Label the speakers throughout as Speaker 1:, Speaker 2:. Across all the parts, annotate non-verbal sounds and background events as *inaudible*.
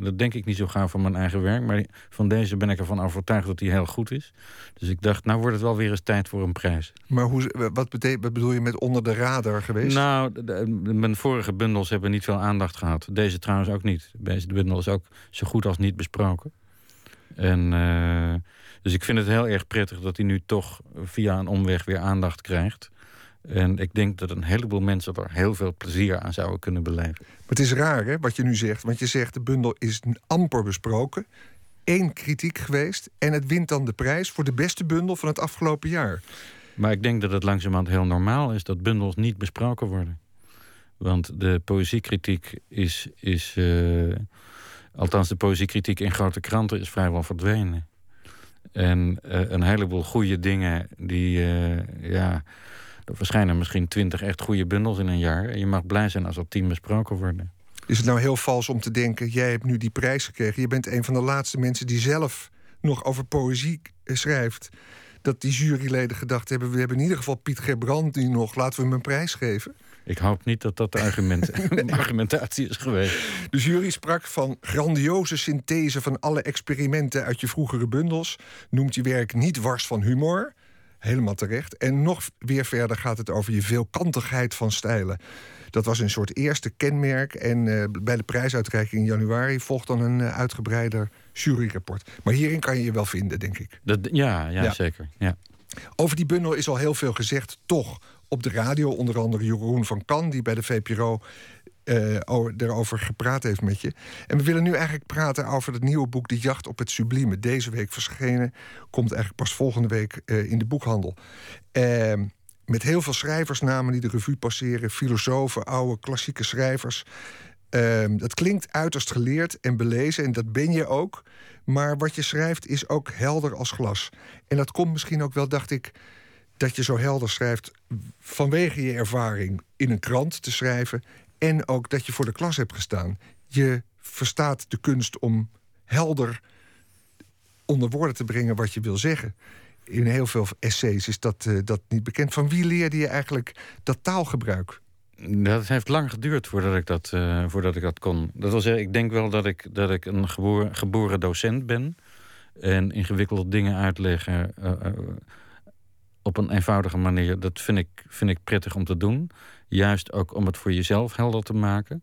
Speaker 1: dat denk ik niet zo gauw van mijn eigen werk. Maar van deze ben ik ervan overtuigd dat hij heel goed is. Dus ik dacht, nou wordt het wel weer eens tijd voor een prijs.
Speaker 2: Maar hoe, wat, bedoel je met onder de radar geweest?
Speaker 1: Nou, mijn vorige bundels hebben niet veel aandacht gehad. Deze trouwens ook niet. Deze bundel is ook zo goed als niet besproken. En, uh, dus ik vind het heel erg prettig dat hij nu toch via een omweg weer aandacht krijgt. En ik denk dat een heleboel mensen er heel veel plezier aan zouden kunnen beleven. Maar
Speaker 2: het is raar hè, wat je nu zegt. Want je zegt de bundel is amper besproken. Eén kritiek geweest. En het wint dan de prijs voor de beste bundel van het afgelopen jaar.
Speaker 1: Maar ik denk dat het langzamerhand heel normaal is dat bundels niet besproken worden. Want de poëziekritiek is. is uh, althans, de poëziekritiek in grote kranten is vrijwel verdwenen. En uh, een heleboel goede dingen die. Uh, ja, er verschijnen misschien twintig echt goede bundels in een jaar. En je mag blij zijn als er tien besproken worden.
Speaker 2: Is het nou heel vals om te denken: jij hebt nu die prijs gekregen. Je bent een van de laatste mensen die zelf nog over poëzie schrijft. Dat die juryleden gedacht hebben: we hebben in ieder geval Piet Gerbrand die nog, laten we hem een prijs geven.
Speaker 1: Ik hoop niet dat dat de, argument, *laughs* *laughs* argumentatie is geweest.
Speaker 2: De jury sprak van grandioze synthese van alle experimenten uit je vroegere bundels. Noemt je werk niet wars van humor. Helemaal terecht. En nog weer verder gaat het over je veelkantigheid van stijlen. Dat was een soort eerste kenmerk. En uh, bij de prijsuitreiking in januari volgt dan een uh, uitgebreider juryrapport. Maar hierin kan je je wel vinden, denk ik.
Speaker 1: Dat, ja, ja, ja, zeker. Ja.
Speaker 2: Over die bundel is al heel veel gezegd. Toch op de radio, onder andere Jeroen van Kan, die bij de VPRO uh, erover gepraat heeft met je. En we willen nu eigenlijk praten over het nieuwe boek De Jacht op het Sublieme. Deze week verschenen, komt eigenlijk pas volgende week uh, in de boekhandel. Uh, met heel veel schrijversnamen die de revue passeren, filosofen, oude klassieke schrijvers. Ehm, dat klinkt uiterst geleerd en belezen, en dat ben je ook. Maar wat je schrijft is ook helder als glas. En dat komt misschien ook wel, dacht ik, dat je zo helder schrijft vanwege je ervaring in een krant te schrijven en ook dat je voor de klas hebt gestaan. Je verstaat de kunst om helder onder woorden te brengen wat je wil zeggen. In heel veel essays is dat, uh, dat niet bekend. Van wie leerde je eigenlijk dat taalgebruik?
Speaker 1: Dat heeft lang geduurd voordat ik dat, uh, voordat ik dat kon. Dat wil zeggen, ik denk wel dat ik, dat ik een geboren, geboren docent ben. En ingewikkelde dingen uitleggen uh, op een eenvoudige manier, dat vind ik, vind ik prettig om te doen. Juist ook om het voor jezelf helder te maken.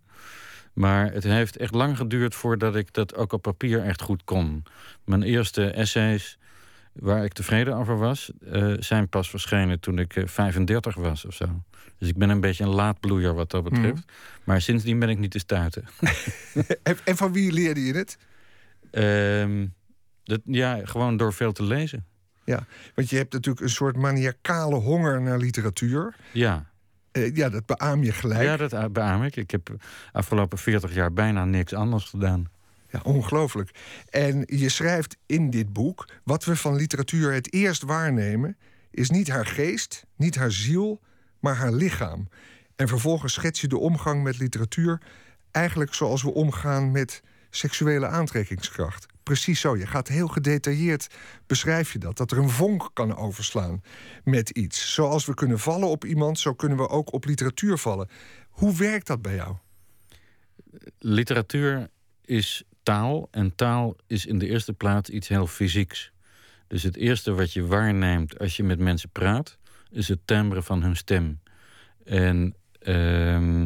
Speaker 1: Maar het heeft echt lang geduurd voordat ik dat ook op papier echt goed kon. Mijn eerste essays, waar ik tevreden over was, uh, zijn pas verschenen toen ik 35 eh, was of zo. Dus ik ben een beetje een laadbloeier wat dat betreft. Mm. Maar sindsdien ben ik niet te stuiten. *laughs*
Speaker 2: en van wie leerde je het?
Speaker 1: Uh, dat? Ja, gewoon door veel te lezen.
Speaker 2: Ja, want je hebt natuurlijk een soort maniacale honger naar literatuur.
Speaker 1: Ja.
Speaker 2: Uh, ja, dat beaam je gelijk.
Speaker 1: Ja, dat beaam ik. Ik heb afgelopen 40 jaar bijna niks anders gedaan.
Speaker 2: Ja, ongelooflijk. En je schrijft in dit boek: wat we van literatuur het eerst waarnemen, is niet haar geest, niet haar ziel, maar haar lichaam. En vervolgens schets je de omgang met literatuur eigenlijk zoals we omgaan met seksuele aantrekkingskracht precies zo. Je gaat heel gedetailleerd beschrijf je dat. Dat er een vonk kan overslaan met iets. Zoals we kunnen vallen op iemand, zo kunnen we ook op literatuur vallen. Hoe werkt dat bij jou?
Speaker 1: Literatuur is taal. En taal is in de eerste plaats iets heel fysieks. Dus het eerste wat je waarneemt als je met mensen praat, is het timbre van hun stem. En. Uh,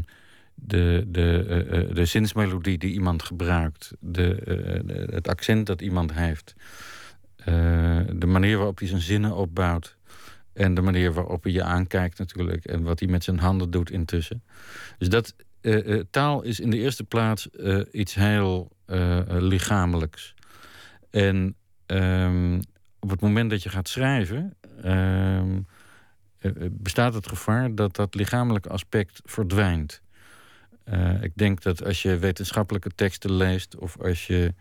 Speaker 1: de, de, uh, de zinsmelodie die iemand gebruikt, de, uh, het accent dat iemand heeft, de manier waarop hij zijn zinnen opbouwt en de manier waarop hij je aankijkt natuurlijk en wat hij met zijn handen doet intussen. Dus dat taal is in de eerste plaats iets heel lichamelijks. En um, op het moment dat je gaat schrijven, ehm, bestaat het gevaar dat dat lichamelijke aspect verdwijnt. Uh, ik denk dat als je wetenschappelijke teksten leest, of als je,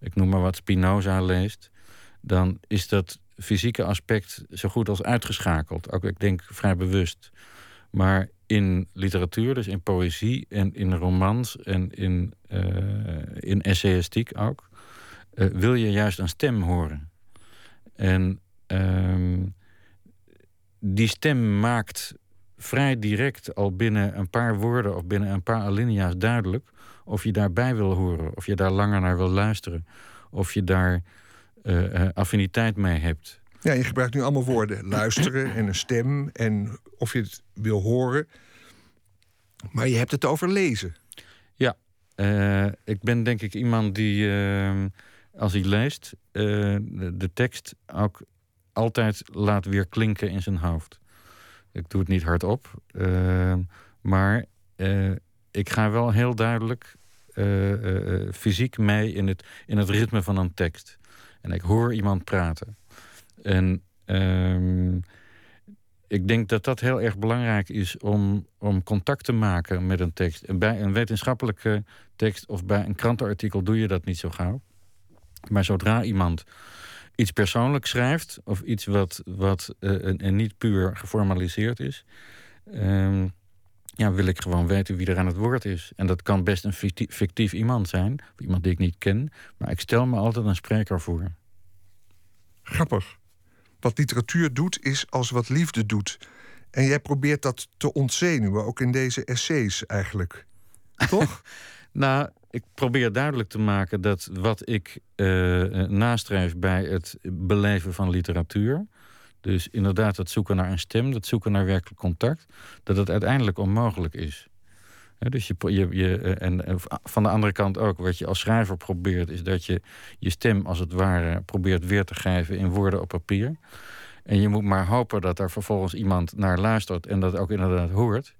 Speaker 1: ik noem maar wat, Spinoza leest, dan is dat fysieke aspect zo goed als uitgeschakeld. Ook ik denk vrij bewust. Maar in literatuur, dus in poëzie en in romans en in, uh, in essayistiek ook, uh, wil je juist een stem horen. En uh, die stem maakt vrij direct al binnen een paar woorden of binnen een paar alinea's duidelijk of je daarbij wil horen, of je daar langer naar wil luisteren, of je daar affiniteit mee hebt.
Speaker 2: Ja, je gebruikt nu allemaal woorden: luisteren en een stem en of je het wil horen. Maar je hebt het over lezen.
Speaker 1: Ja, ik ben denk ik iemand die, als hij leest, de tekst ook altijd laat weer klinken in zijn hoofd. Ik doe het niet hardop, uh, maar uh, ik ga wel heel duidelijk uh, fysiek mee in het, in het ritme van een tekst. En ik hoor iemand praten. En ehm, ik denk dat dat heel erg belangrijk is om, om contact te maken met een tekst. En bij een wetenschappelijke tekst of bij een krantenartikel doe je dat niet zo gauw. Maar zodra iemand iets persoonlijks schrijft, of iets wat, wat uh, en, niet puur geformaliseerd is, uh, ja, wil ik gewoon weten wie er aan het woord is. En dat kan best een fictief, fictief iemand zijn, of iemand die ik niet ken, maar ik stel me altijd een spreker voor.
Speaker 2: Grappig. Wat literatuur doet, is als wat liefde doet. En jij probeert dat te ontzenuwen, ook in deze essays eigenlijk. *laughs* Toch?
Speaker 1: Nou, ik probeer duidelijk te maken dat wat ik uh, nastreef bij het beleven van literatuur. Dus inderdaad, het zoeken naar een stem, het zoeken naar werkelijk contact, dat het uiteindelijk onmogelijk is. dus je, je, je, eh, en van de andere kant ook, wat je als schrijver probeert, is dat je je stem als het ware probeert weer te geven in woorden op papier. En je moet maar hopen dat er vervolgens iemand naar luistert en dat ook inderdaad hoort.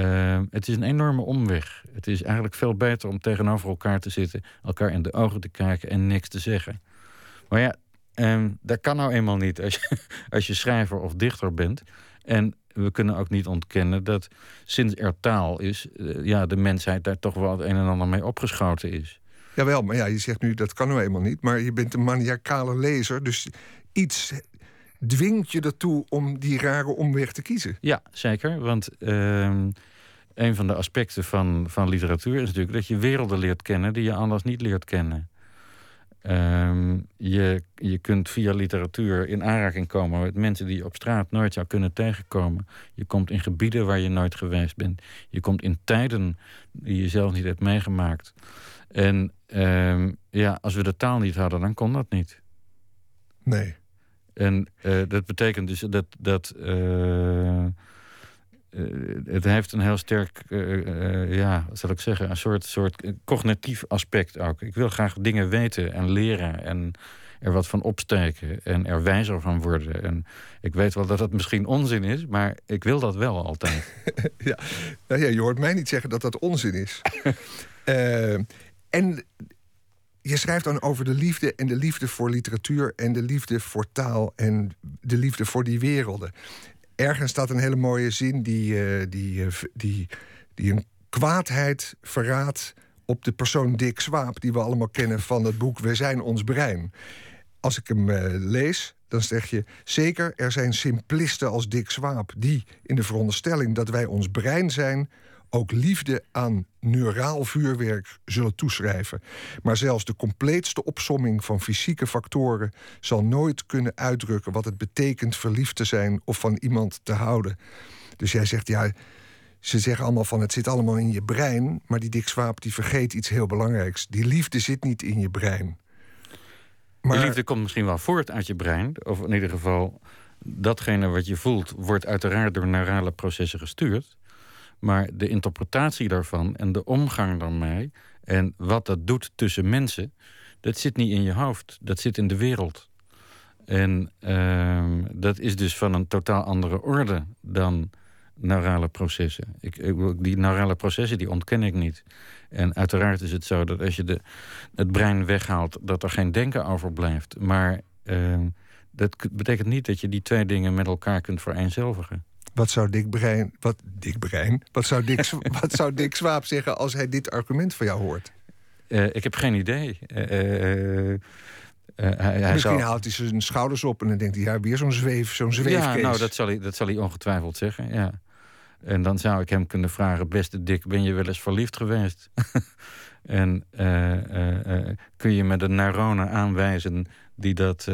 Speaker 1: Ehm, het is een enorme omweg. Het is eigenlijk veel beter om tegenover elkaar te zitten, elkaar in de ogen te kijken en niks te zeggen. Maar ja, um, dat kan nou eenmaal niet als je, *laughs* als je schrijver of dichter bent. En we kunnen ook niet ontkennen dat sinds er taal is, uh, ja, de mensheid daar toch wel het een en ander mee opgeschoten is.
Speaker 2: Jawel, maar ja, je zegt nu dat kan nou eenmaal niet. Maar je bent een maniacale lezer, dus iets dwingt je ertoe om die rare omweg te kiezen.
Speaker 1: Ja, zeker. Want uh, een van de aspecten van, van literatuur is natuurlijk dat je werelden leert kennen die je anders niet leert kennen. Uh, je, je kunt via literatuur in aanraking komen met mensen die je op straat nooit zou kunnen tegenkomen. Je komt in gebieden waar je nooit geweest bent. Je komt in tijden die je zelf niet hebt meegemaakt. En uh, ja, als we de taal niet hadden, dan kon dat niet.
Speaker 2: Nee.
Speaker 1: En uh, dat betekent dus dat. dat uh, het heeft een heel sterk, ja, wat zal ik zeggen, een soort, soort cognitief aspect ook. Ik wil graag dingen weten en leren en er wat van opsteken en er wijzer van worden. En ik weet wel dat dat misschien onzin is, maar ik wil dat wel altijd. *laughs*
Speaker 2: ja. Nou ja, je hoort mij niet zeggen dat dat onzin is. *laughs* en je schrijft dan over de liefde en de liefde voor literatuur en de liefde voor taal en de liefde voor die werelden. Ergens staat een hele mooie zin die, uh, die, uh, die, die een kwaadheid verraadt op de persoon Dick Swaap, die we allemaal kennen van het boek We zijn ons brein. Als ik hem uh, lees, dan zeg je zeker er zijn simplisten als Dick Swaap die in de veronderstelling dat wij ons brein zijn ook liefde aan neuraal vuurwerk zullen toeschrijven. Maar zelfs de compleetste opsomming van fysieke factoren zal nooit kunnen uitdrukken wat het betekent verliefd te zijn of van iemand te houden. Dus jij zegt ja. Ze zeggen allemaal van het zit allemaal in je brein, maar die Dick Swaap die vergeet iets heel belangrijks. Die liefde zit niet in je brein.
Speaker 1: Maar... Die liefde komt misschien wel voort uit je brein, of in ieder geval datgene wat je voelt wordt uiteraard door neurale processen gestuurd. Maar de interpretatie daarvan en de omgang daarmee en wat dat doet tussen mensen, dat zit niet in je hoofd, dat zit in de wereld. En uh, dat is dus van een totaal andere orde dan neurale processen. Ik, die neurale processen die ontken ik niet. En uiteraard is het zo dat als je de, het brein weghaalt, dat er geen denken overblijft. Maar uh, dat betekent niet dat je die twee dingen met elkaar kunt vereenzelvigen.
Speaker 2: Wat zou Dick Brein, wat, Dick Brein, wat zou Dick, *laughs* wat zou Dick Swaap zeggen als hij dit argument van jou hoort?
Speaker 1: Uh, ik heb geen idee. Uh,
Speaker 2: hij, hij Misschien haalt hij zijn schouders op en dan denkt hij, ja, weer zo'n zweef, zo'n zweefkees.
Speaker 1: Ja, nou, dat zal, hij, dat zal hij ongetwijfeld zeggen, ja. En dan zou ik hem kunnen vragen, beste Dick, ben je wel eens verliefd geweest? *laughs* en kun je me de neuronen aanwijzen die dat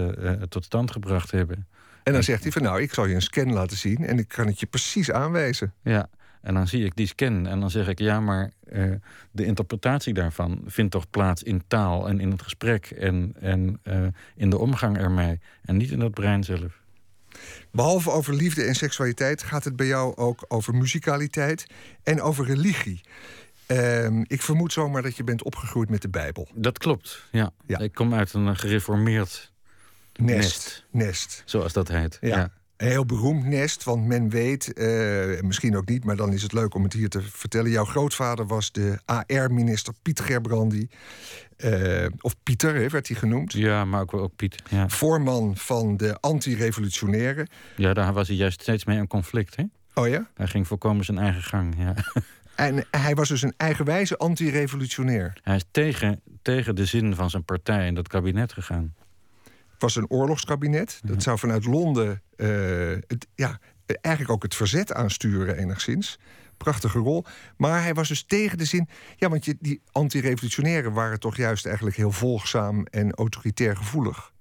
Speaker 1: tot stand gebracht hebben?
Speaker 2: En dan zegt hij van nou, ik zal je een scan laten zien en ik kan het je precies aanwijzen.
Speaker 1: Ja, En dan zie ik die scan en dan zeg ik ja, maar eh, de interpretatie daarvan vindt toch plaats in taal en in het gesprek en, en eh, in de omgang ermee en niet in dat brein zelf.
Speaker 2: Behalve over liefde en seksualiteit gaat het bij jou ook over muzikaliteit en over religie. Ehm, ik vermoed zomaar dat je bent opgegroeid met de Bijbel.
Speaker 1: Dat klopt, ja. ja. Ik kom uit een gereformeerd nest. Nest,
Speaker 2: nest.
Speaker 1: zoals dat heet. ja.
Speaker 2: Een heel beroemd nest, want men weet, uh, misschien ook niet, maar dan is het leuk om het hier te vertellen. Jouw grootvader was de AR-minister Piet Gerbrandy. Uh, of Pieter hè, werd hij genoemd.
Speaker 1: Ja, maar ook, ook Piet. Ja.
Speaker 2: Voorman van de anti-revolutionairen.
Speaker 1: Ja, daar was hij juist steeds mee in conflict. Hè?
Speaker 2: Oh ja?
Speaker 1: Hij ging volkomen zijn eigen gang. Ja. *laughs*
Speaker 2: En hij was dus een eigenwijze anti-revolutionair.
Speaker 1: Hij is tegen, tegen de zin van zijn partij in dat kabinet gegaan
Speaker 2: was een oorlogskabinet. Dat zou vanuit Londen uh, het, ja, eigenlijk ook het verzet aansturen enigszins. Prachtige rol. Maar hij was dus tegen de zin... Ja, want je, die anti-revolutionairen waren toch juist eigenlijk heel volgzaam... en autoritair gevoelig.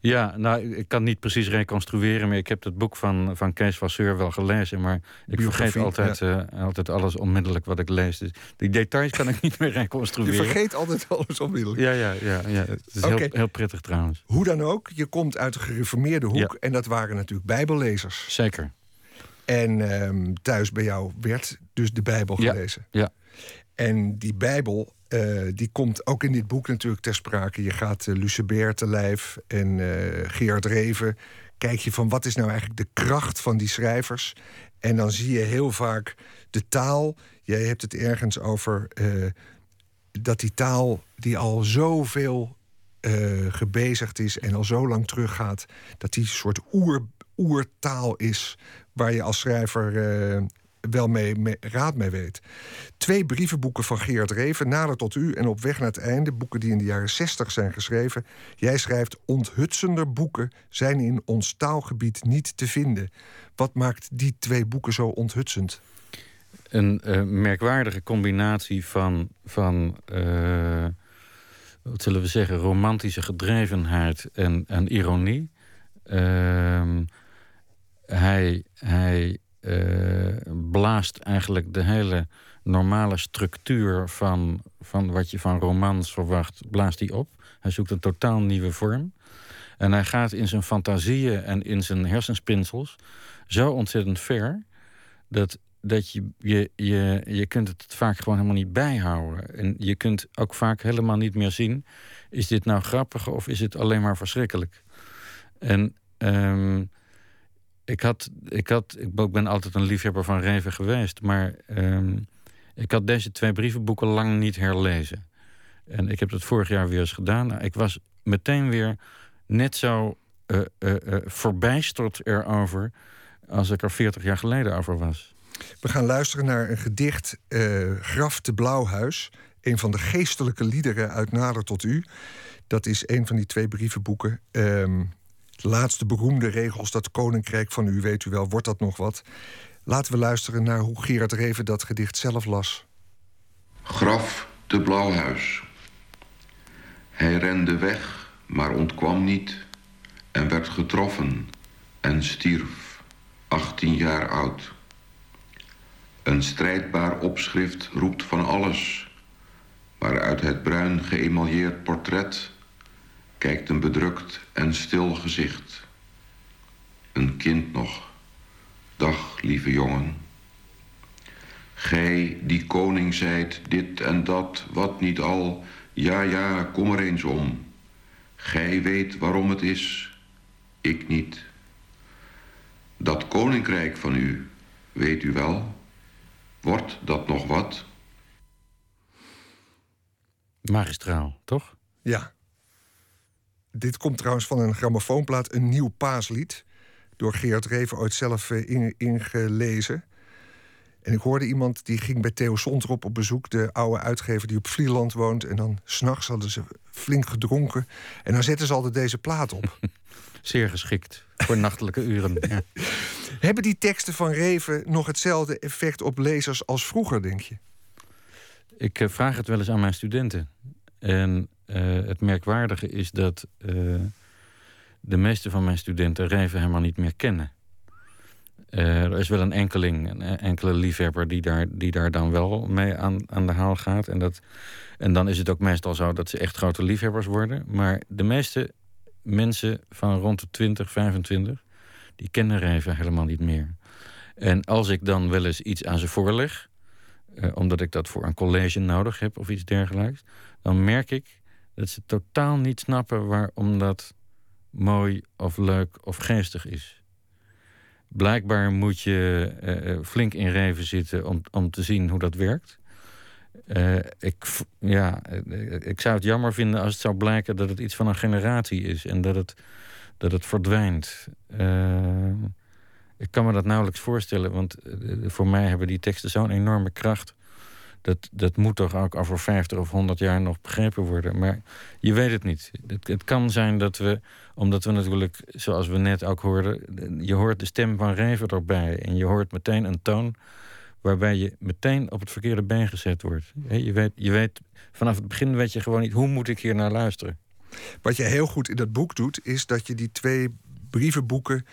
Speaker 1: Ja, nou, ik kan niet precies reconstrueren, maar ik heb het boek van, van Kees Vasseur wel gelezen. Maar ik vergeet altijd, eh, altijd alles onmiddellijk wat ik lees. Dus die details kan ik *laughs* niet meer reconstrueren.
Speaker 2: Je vergeet altijd alles onmiddellijk.
Speaker 1: Ja, ja, ja. ja. Het is heel, heel prettig trouwens.
Speaker 2: Hoe dan ook, je komt uit een gereformeerde hoek. En dat waren natuurlijk bijbellezers.
Speaker 1: Zeker.
Speaker 2: En ehm, thuis bij jou werd dus de Bijbel gelezen.
Speaker 1: Ja.
Speaker 2: En die Bijbel, uh, die komt ook in dit boek natuurlijk ter sprake. Je gaat uh, Lucebert te lijf en uh, Gerard Reven. Kijk je van wat is nou eigenlijk de kracht van die schrijvers. En dan zie je heel vaak de taal. Jij hebt het ergens over dat die taal die al zoveel gebezigd is en al zo lang teruggaat, dat die soort oer, oertaal is waar je als schrijver wel mee, raad mee weet. Twee brievenboeken van Geert Reven, Nader tot u en Op weg naar het einde. Boeken die in de jaren 60 zijn geschreven. Jij schrijft: Onthutsender boeken zijn in ons taalgebied niet te vinden. Wat maakt die twee boeken zo onthutsend?
Speaker 1: Een uh, merkwaardige combinatie van, van uh, wat zullen we zeggen, romantische gedrevenheid en, en ironie. Uh, hij, hij uh, blaast eigenlijk de hele normale structuur van, van wat je van romans verwacht, blaast hij op. Hij zoekt een totaal nieuwe vorm. En hij gaat in zijn fantasieën en in zijn hersenspinsels zo ontzettend ver dat, dat je, je, je, je kunt het vaak gewoon helemaal niet bijhouden. En je kunt ook vaak helemaal niet meer zien: is dit nou grappig of is het alleen maar verschrikkelijk? En um, ik, had, ik, had, ik ben altijd een liefhebber van Reven geweest, maar um, ik had deze twee brievenboeken lang niet herlezen. En ik heb dat vorig jaar weer eens gedaan. Nou, ik was meteen weer net zo uh, verbijsterd erover als ik er 40 jaar geleden over was.
Speaker 2: We gaan luisteren naar een gedicht, Graf te Blauwhuis. Een van de geestelijke liederen uit Nader tot U. Dat is een van die twee brievenboeken. Um, de laatste beroemde regels, dat koninkrijk van u, weet u wel, wordt dat nog wat? Laten we luisteren naar hoe Gerard Reven dat gedicht zelf las.
Speaker 3: Graf te Blauwhuis. Hij rende weg, maar ontkwam niet en werd getroffen en stierf, 18 jaar oud. Een strijdbaar opschrift roept van alles, maar uit het bruin geëmailleerd portret kijkt een bedrukt en stil gezicht. Een kind nog. Dag, lieve jongen. Gij die koning zijt, dit en dat, wat niet al, ja, ja, kom er eens om. Gij weet waarom het is, ik niet. Dat koninkrijk van u, weet u wel, wordt dat nog wat?
Speaker 1: Magistraal, toch?
Speaker 2: Ja. Dit komt trouwens van een grammofoonplaat, een nieuw paaslied. Door Geert Reven ooit zelf uh, ingelezen. En ik hoorde iemand die ging bij Theo Sontrop op bezoek, de oude uitgever die op Vlieland woont. En dan s'nachts hadden ze flink gedronken. En dan zetten ze altijd deze plaat op. *laughs*
Speaker 1: Zeer geschikt voor nachtelijke uren. Ja. *laughs*
Speaker 2: Hebben die teksten van Reven nog hetzelfde effect op lezers als vroeger, denk je?
Speaker 1: Ik eh, vraag het wel eens aan mijn studenten. En uh, het merkwaardige is dat uh, de meeste van mijn studenten Reven helemaal niet meer kennen. er is wel een enkeling, een enkele liefhebber die daar, die daar dan wel mee aan, aan de haal gaat. En, dat, en dan is het ook meestal zo dat ze echt grote liefhebbers worden. Maar de meeste mensen van rond de 20, 25, die kennen Reven helemaal niet meer. En als ik dan wel eens iets aan ze voorleg, eh, omdat ik dat voor een college nodig heb of iets dergelijks, dan merk ik dat ze totaal niet snappen waarom dat mooi of leuk of geestig is. Blijkbaar moet je uh, flink in reven zitten om, om te zien hoe dat werkt. Ik, ja, ik zou het jammer vinden als het zou blijken dat het iets van een generatie is en dat het, dat het verdwijnt. Ik kan me dat nauwelijks voorstellen, want voor mij hebben die teksten zo'n enorme kracht dat, dat moet toch ook over 50 of 100 jaar nog begrepen worden. Maar je weet het niet. Het, kan zijn dat we, omdat we natuurlijk, zoals we net ook hoorden, je hoort de stem van Reven erbij. En je hoort meteen een toon waarbij je meteen op het verkeerde been gezet wordt. Je weet, je weet, vanaf het begin weet je gewoon niet hoe moet ik hier naar luisteren.
Speaker 2: Wat je heel goed in dat boek doet, is dat je die twee brievenboeken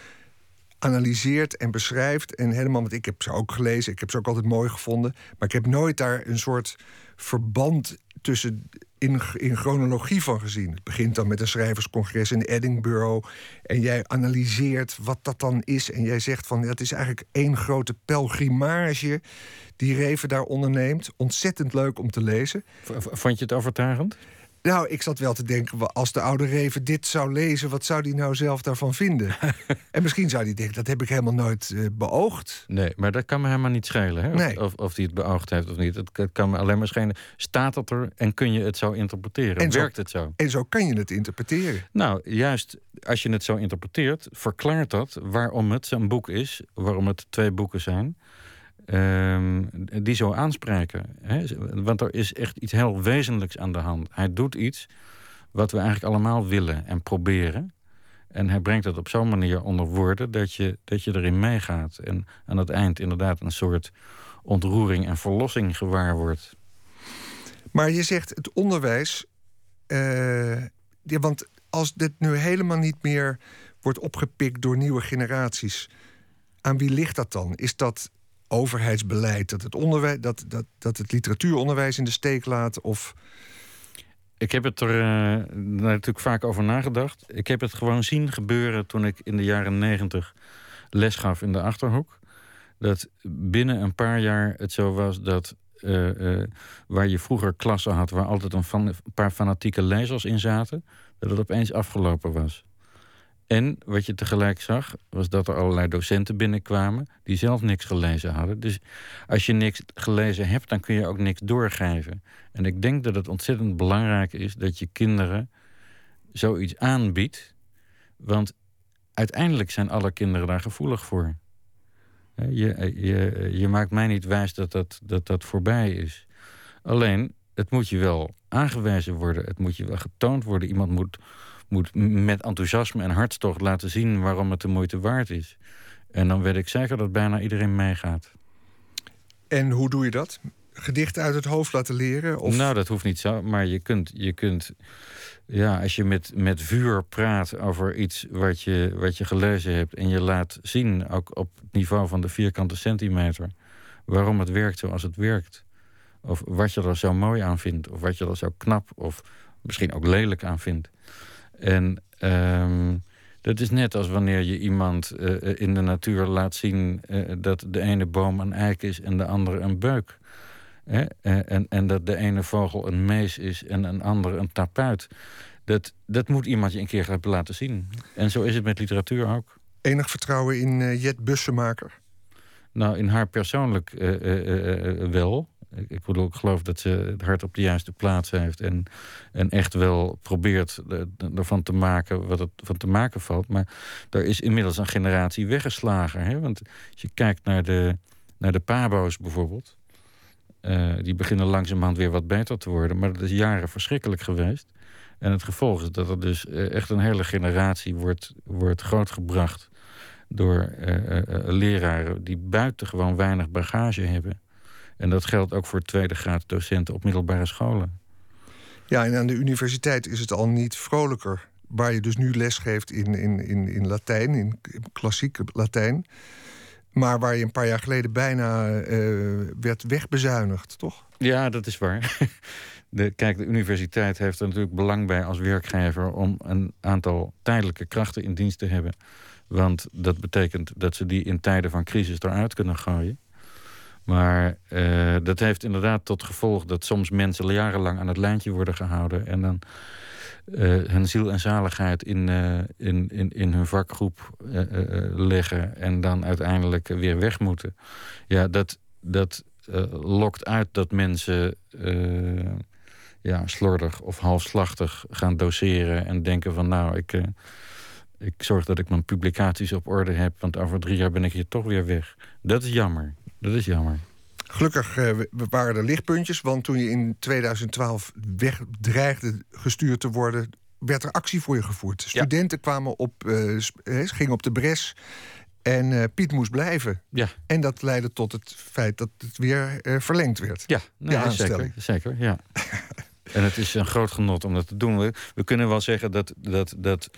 Speaker 2: analyseert en beschrijft. En helemaal, want ik heb ze ook gelezen, ik heb ze ook altijd mooi gevonden. Maar ik heb nooit daar een soort verband tussen in, in chronologie van gezien. Het begint dan met een schrijverscongres in Edinburgh. En jij analyseert wat dat dan is. En jij zegt van dat is eigenlijk één grote pelgrimage die Reven daar onderneemt. Ontzettend leuk om te lezen.
Speaker 1: Vond je het overtuigend?
Speaker 2: Nou, ik zat wel te denken, als de oude Reven dit zou lezen, wat zou hij nou zelf daarvan vinden? *laughs* en misschien zou hij denken, dat heb ik helemaal nooit uh, beoogd.
Speaker 1: Nee, maar dat kan me helemaal niet schelen. Hè? Of, nee. of, of hij het beoogd heeft of niet. Het kan me alleen maar schelen. Staat het er en kun je het zo interpreteren? En Werkt het zo?
Speaker 2: En zo kan je het interpreteren.
Speaker 1: Nou, juist als je het zo interpreteert, verklaart dat waarom het zo'n boek is, waarom het twee boeken zijn. Ehm, die zo aanspreken. Hè? Want er is echt iets heel wezenlijks aan de hand. Hij doet iets wat we eigenlijk allemaal willen en proberen. En hij brengt het op zo'n manier onder woorden dat je, dat je erin meegaat. En aan het eind inderdaad een soort ontroering en verlossing gewaar wordt.
Speaker 2: Maar je zegt het onderwijs. Uh, ja, want als dit nu helemaal niet meer wordt opgepikt door nieuwe generaties, aan wie ligt dat dan? Is dat overheidsbeleid dat het, onderwijs, dat, dat, dat het literatuuronderwijs in de steek laat? Of...
Speaker 1: Ik heb het er uh, natuurlijk vaak over nagedacht. Ik heb het gewoon zien gebeuren toen ik in de jaren negentig les gaf in de achterhoek. Dat binnen een paar jaar het zo was dat uh, uh, waar je vroeger klassen had waar altijd een, een paar fanatieke lezers in zaten, dat het opeens afgelopen was. En wat je tegelijk zag, was dat er allerlei docenten binnenkwamen die zelf niks gelezen hadden. Dus als je niks gelezen hebt, dan kun je ook niks doorgeven. En ik denk dat het ontzettend belangrijk is dat je kinderen zoiets aanbiedt. Want uiteindelijk zijn alle kinderen daar gevoelig voor. Je, je, je maakt mij niet wijs dat dat, dat dat voorbij is. Alleen, het moet je wel aangewezen worden. Het moet je wel getoond worden. Iemand moet moet met enthousiasme en hartstocht laten zien waarom het de moeite waard is. En dan weet ik zeker dat bijna iedereen meegaat.
Speaker 2: En hoe doe je dat? Gedichten uit het hoofd laten leren? Of?
Speaker 1: Nou, dat hoeft niet zo. Maar je kunt, je kunt ja, als je met, met vuur praat over iets wat je, wat je gelezen hebt. en je laat zien, ook op het niveau van de vierkante centimeter. waarom het werkt zoals het werkt. Of wat je er zo mooi aan vindt. Of wat je er zo knap of misschien ook lelijk aan vindt. En um, dat is net als wanneer je iemand uh, in de natuur laat zien uh, dat de ene boom een eik is en de andere een beuk. Hè? En, en dat de ene vogel een mees is en een andere een tapuit. Dat, dat moet iemand je een keer laten zien. En zo is het met literatuur ook.
Speaker 2: Enig vertrouwen in Jet Bussemaker?
Speaker 1: Nou, in haar persoonlijk wel. Ik, bedoel, ik geloof dat ze het hart op de juiste plaats heeft. En, en echt wel probeert ervan te maken wat het van te maken valt. Maar er is inmiddels een generatie weggeslagen. Hè? Want als je kijkt naar de, naar de Pabo's bijvoorbeeld. Uh, die beginnen langzamerhand weer wat beter te worden. Maar dat is jaren verschrikkelijk geweest. En het gevolg is dat er dus uh, echt een hele generatie wordt, wordt grootgebracht door uh, leraren die buitengewoon weinig bagage hebben. En dat geldt ook voor tweede graad docenten op middelbare scholen.
Speaker 2: Ja, en aan de universiteit is het al niet vrolijker. Waar je dus nu les geeft in, in, in, in Latijn, in klassiek Latijn. Maar waar je een paar jaar geleden bijna werd wegbezuinigd, toch?
Speaker 1: Ja, dat is waar. *laughs* De, kijk, de universiteit heeft er natuurlijk belang bij als werkgever om een aantal tijdelijke krachten in dienst te hebben. Want dat betekent dat ze die in tijden van crisis eruit kunnen gooien. Maar uh, dat heeft inderdaad tot gevolg dat soms mensen jarenlang aan het lijntje worden gehouden. En dan uh, hun ziel en zaligheid in, uh, in, in, in hun vakgroep leggen. En dan uiteindelijk weer weg moeten. Ja, dat, dat lokt uit dat mensen ja, slordig of halfslachtig gaan doseren. En denken van nou, ik ik zorg dat ik mijn publicaties op orde heb, want over drie jaar ben ik hier toch weer weg. Dat is jammer. Dat is jammer.
Speaker 2: Gelukkig uh, waren er lichtpuntjes, want toen je in 2012 weg dreigde gestuurd te worden, werd er actie voor je gevoerd. Studenten kwamen op, uh, gingen op de bres en uh, Piet moest blijven.
Speaker 1: Ja.
Speaker 2: En dat leidde tot het feit dat het weer verlengd werd.
Speaker 1: Ja, nee, zeker. zeker ja. *laughs* En het is een groot genot om dat te doen. We, we kunnen wel zeggen dat, dat, dat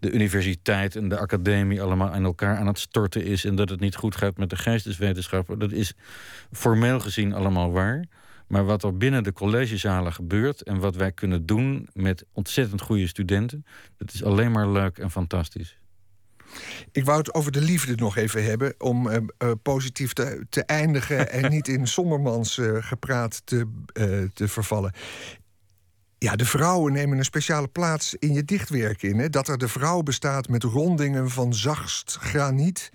Speaker 1: de universiteit en de academie allemaal aan elkaar aan het storten is. En dat het niet goed gaat met de geesteswetenschappen. Dat is formeel gezien allemaal waar. Maar wat er binnen de collegezalen gebeurt en wat wij kunnen doen met ontzettend goede studenten, dat is alleen maar leuk en fantastisch.
Speaker 2: Ik wou het over de liefde nog even hebben, om uh, uh, positief te, te eindigen en *laughs* niet in sombermans uh, gepraat te, te vervallen. Ja, de vrouwen nemen een speciale plaats in je dichtwerk in. Hè? Dat er de vrouw bestaat met rondingen van zachtst graniet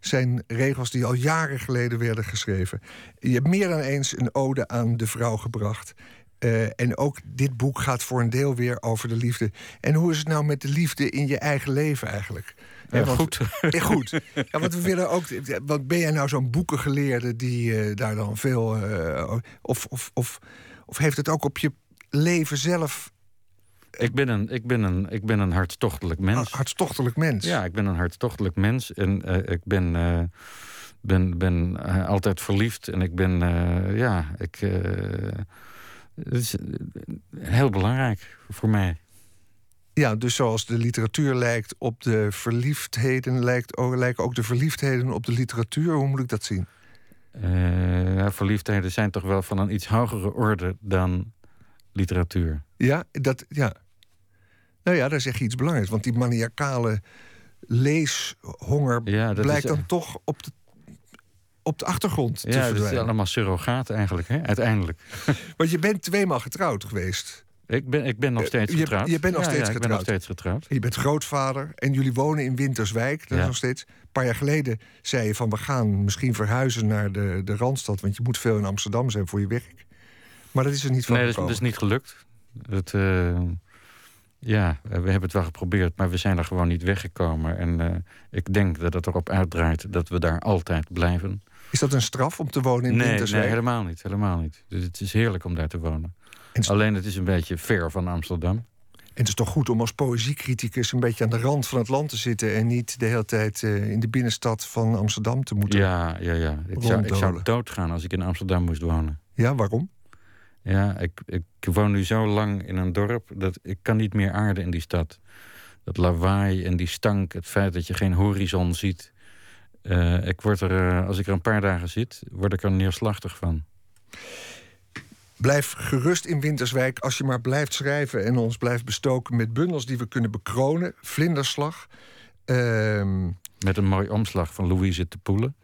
Speaker 2: zijn regels die al jaren geleden werden geschreven. Je hebt meer dan eens een ode aan de vrouw gebracht. Uh, en ook dit boek gaat voor een deel weer over de liefde. En hoe is het nou met de liefde in je eigen leven eigenlijk?
Speaker 1: Ja, want, goed.
Speaker 2: Ja, goed. Ja, want we willen ook. Want ben jij nou zo'n boekengeleerde die uh, daar dan veel. Uh, of, of, of, of heeft het ook op je leven zelf.
Speaker 1: Ik ben een, ik ben een, ik ben een hartstochtelijk mens.
Speaker 2: Hartstochtelijk mens?
Speaker 1: Ja, ik ben een hartstochtelijk mens. En uh, ik ben, uh, ben, ben uh, altijd verliefd. En ik ben, ja, ik. het is heel belangrijk voor mij.
Speaker 2: Ja, dus zoals de literatuur lijkt op de verliefdheden, lijkt, lijken ook de verliefdheden op de literatuur. Hoe moet ik dat zien?
Speaker 1: verliefdheden zijn toch wel van een iets hogere orde dan literatuur.
Speaker 2: Ja, dat, ja. Nou ja, daar zeg je iets belangrijks. Want die maniacale leeshonger ja, blijkt dan toch op de, op de achtergrond
Speaker 1: ja, te verdwijnen. Ja, dat is allemaal surrogaat eigenlijk, hè? uiteindelijk. *laughs*
Speaker 2: Want je bent tweemaal getrouwd geweest.
Speaker 1: Ik ben, ik ben nog steeds getrouwd.
Speaker 2: Je, je bent nog, steeds
Speaker 1: getrouwd.
Speaker 2: Ben
Speaker 1: nog steeds getrouwd.
Speaker 2: Je bent grootvader en jullie wonen in Winterswijk. Dat is nog steeds. Een paar jaar geleden zei je van we gaan misschien verhuizen naar de, de Randstad. Want je moet veel in Amsterdam zijn voor je werk. Maar dat is er niet van
Speaker 1: Nee, dat is, dat is niet gelukt. Het, uh, ja, we hebben het wel geprobeerd, maar we zijn er gewoon niet weggekomen. En uh, ik denk dat het erop uitdraait dat we daar altijd blijven.
Speaker 2: Is dat een straf om te wonen in
Speaker 1: nee,
Speaker 2: Winterswijk?
Speaker 1: Nee, helemaal niet. Helemaal niet. Dus het is heerlijk om daar te wonen. Alleen het is een beetje ver van Amsterdam.
Speaker 2: En het is toch goed om als poëziecriticus een beetje aan de rand van het land te zitten... en niet de hele tijd uh, in de binnenstad van Amsterdam te moeten
Speaker 1: Ja, ja, ja. Ik zou, ik zou doodgaan als ik in Amsterdam moest wonen.
Speaker 2: Ja, waarom?
Speaker 1: Ja, ik, ik woon nu zo lang in een dorp dat ik kan niet meer aarden in die stad. Dat lawaai en die stank, het feit dat je geen horizon ziet. Uh, ik word er, uh, als ik er een paar dagen zit, word ik er neerslachtig van.
Speaker 2: Blijf gerust in Winterswijk als je maar blijft schrijven en ons blijft bestoken met bundels die we kunnen bekronen. Vlinderslag. Uh,
Speaker 1: met een mooi omslag van Louise de Poelen.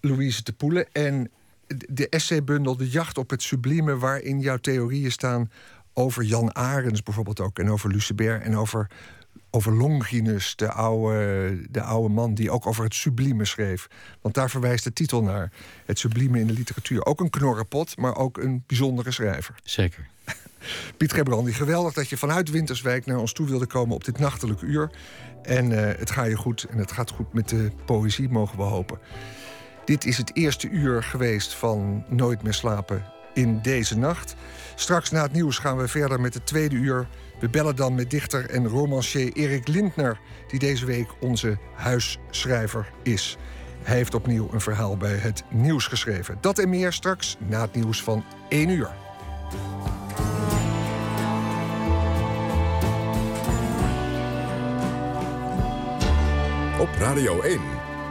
Speaker 2: Louise de Poelen. En de essaybundel De Jacht op het Sublieme, waarin jouw theorieën staan over Jan Arends bijvoorbeeld ook. En over Lucebert en over, over Longinus, de oude, de oude man die ook over het sublieme schreef. Want daar verwijst de titel naar. Het sublieme in de literatuur. Ook een knorrenpot, maar ook een bijzondere schrijver.
Speaker 1: Zeker. *laughs*
Speaker 2: Piet Gebrandi, geweldig dat je vanuit Winterswijk naar ons toe wilde komen op dit nachtelijke uur. En uh, het gaat je goed en het gaat goed met de poëzie, mogen we hopen. Dit is het eerste uur geweest van Nooit meer slapen in deze nacht. Straks na het nieuws gaan we verder met het tweede uur. We bellen dan met dichter en romancier Erik Lindner, die deze week onze huisschrijver is. Hij heeft opnieuw een verhaal bij het nieuws geschreven. Dat en meer straks na het nieuws van 1 uur.
Speaker 4: Op Radio 1.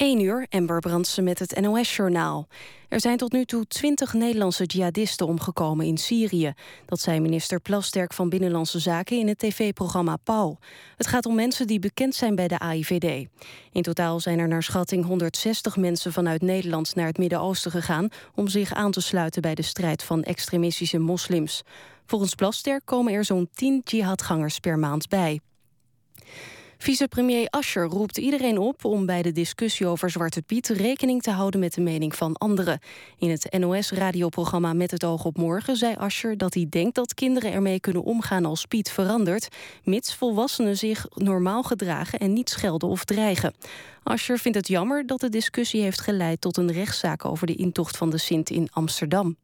Speaker 5: 1 uur, Ember Brandsen met het NOS-journaal. Er zijn tot nu toe 20 Nederlandse jihadisten omgekomen in Syrië. Dat zei minister Plasterk van Binnenlandse Zaken in het tv-programma Pauw. Het gaat om mensen die bekend zijn bij de AIVD. In totaal zijn er naar schatting 160 mensen vanuit Nederland naar het Midden-Oosten gegaan... om zich aan te sluiten bij de strijd van extremistische moslims. Volgens Plasterk komen er zo'n 10 jihadgangers per maand bij. Vicepremier Ascher roept iedereen op om bij de discussie over Zwarte Piet rekening te houden met de mening van anderen. In het NOS-radioprogramma Met het oog op morgen zei Ascher dat hij denkt dat kinderen ermee kunnen omgaan als Piet verandert, mits volwassenen zich normaal gedragen en niet schelden of dreigen. Ascher vindt het jammer dat de discussie heeft geleid tot een rechtszaak over de intocht van de Sint in Amsterdam.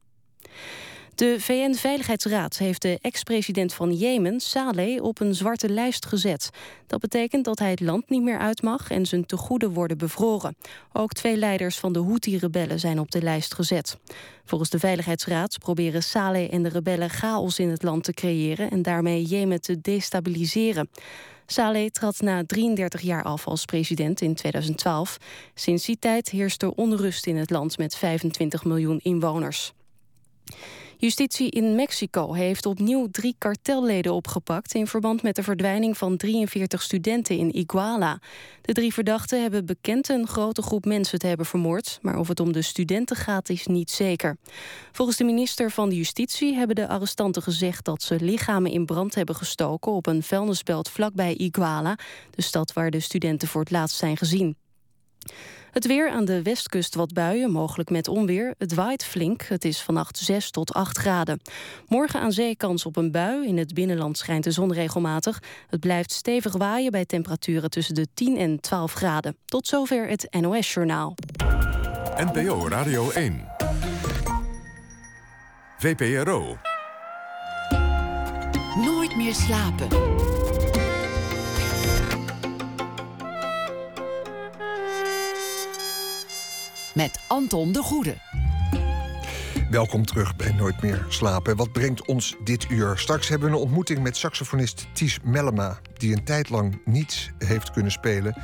Speaker 5: De VN-veiligheidsraad heeft de ex-president van Jemen, Saleh, op een zwarte lijst gezet. Dat betekent dat hij het land niet meer uit mag en zijn tegoeden worden bevroren. Ook twee leiders van de Houthi-rebellen zijn op de lijst gezet. Volgens de Veiligheidsraad proberen Saleh en de rebellen chaos in het land te creëren en daarmee Jemen te destabiliseren. Saleh trad na 33 jaar af als president in 2012. Sinds die tijd heerst er onrust in het land met 25 miljoen inwoners. Justitie in Mexico heeft opnieuw drie kartelleden opgepakt... in verband met de verdwijning van 43 studenten in Iguala. De drie verdachten hebben bekend een grote groep mensen te hebben vermoord... maar of het om de studenten gaat is niet zeker. Volgens de minister van Justitie hebben de arrestanten gezegd... dat ze lichamen in brand hebben gestoken op een vuilnisbelt vlakbij Iguala... de stad waar de studenten voor het laatst zijn gezien. Het weer aan de westkust wat buien, mogelijk met onweer. Het waait flink. Het is vannacht 6 tot 8 graden. Morgen aan zee kans op een bui. In het binnenland schijnt de zon regelmatig. Het blijft stevig waaien bij temperaturen tussen de 10 en 12 graden. Tot zover het NOS-journaal.
Speaker 4: NPO Radio 1. VPRO.
Speaker 6: Nooit meer slapen. Met Anton de Goede.
Speaker 2: Welkom terug bij Nooit meer slapen. Wat brengt ons dit uur? Straks hebben we een ontmoeting met saxofonist Ties Mellema... die een tijd lang niets heeft kunnen spelen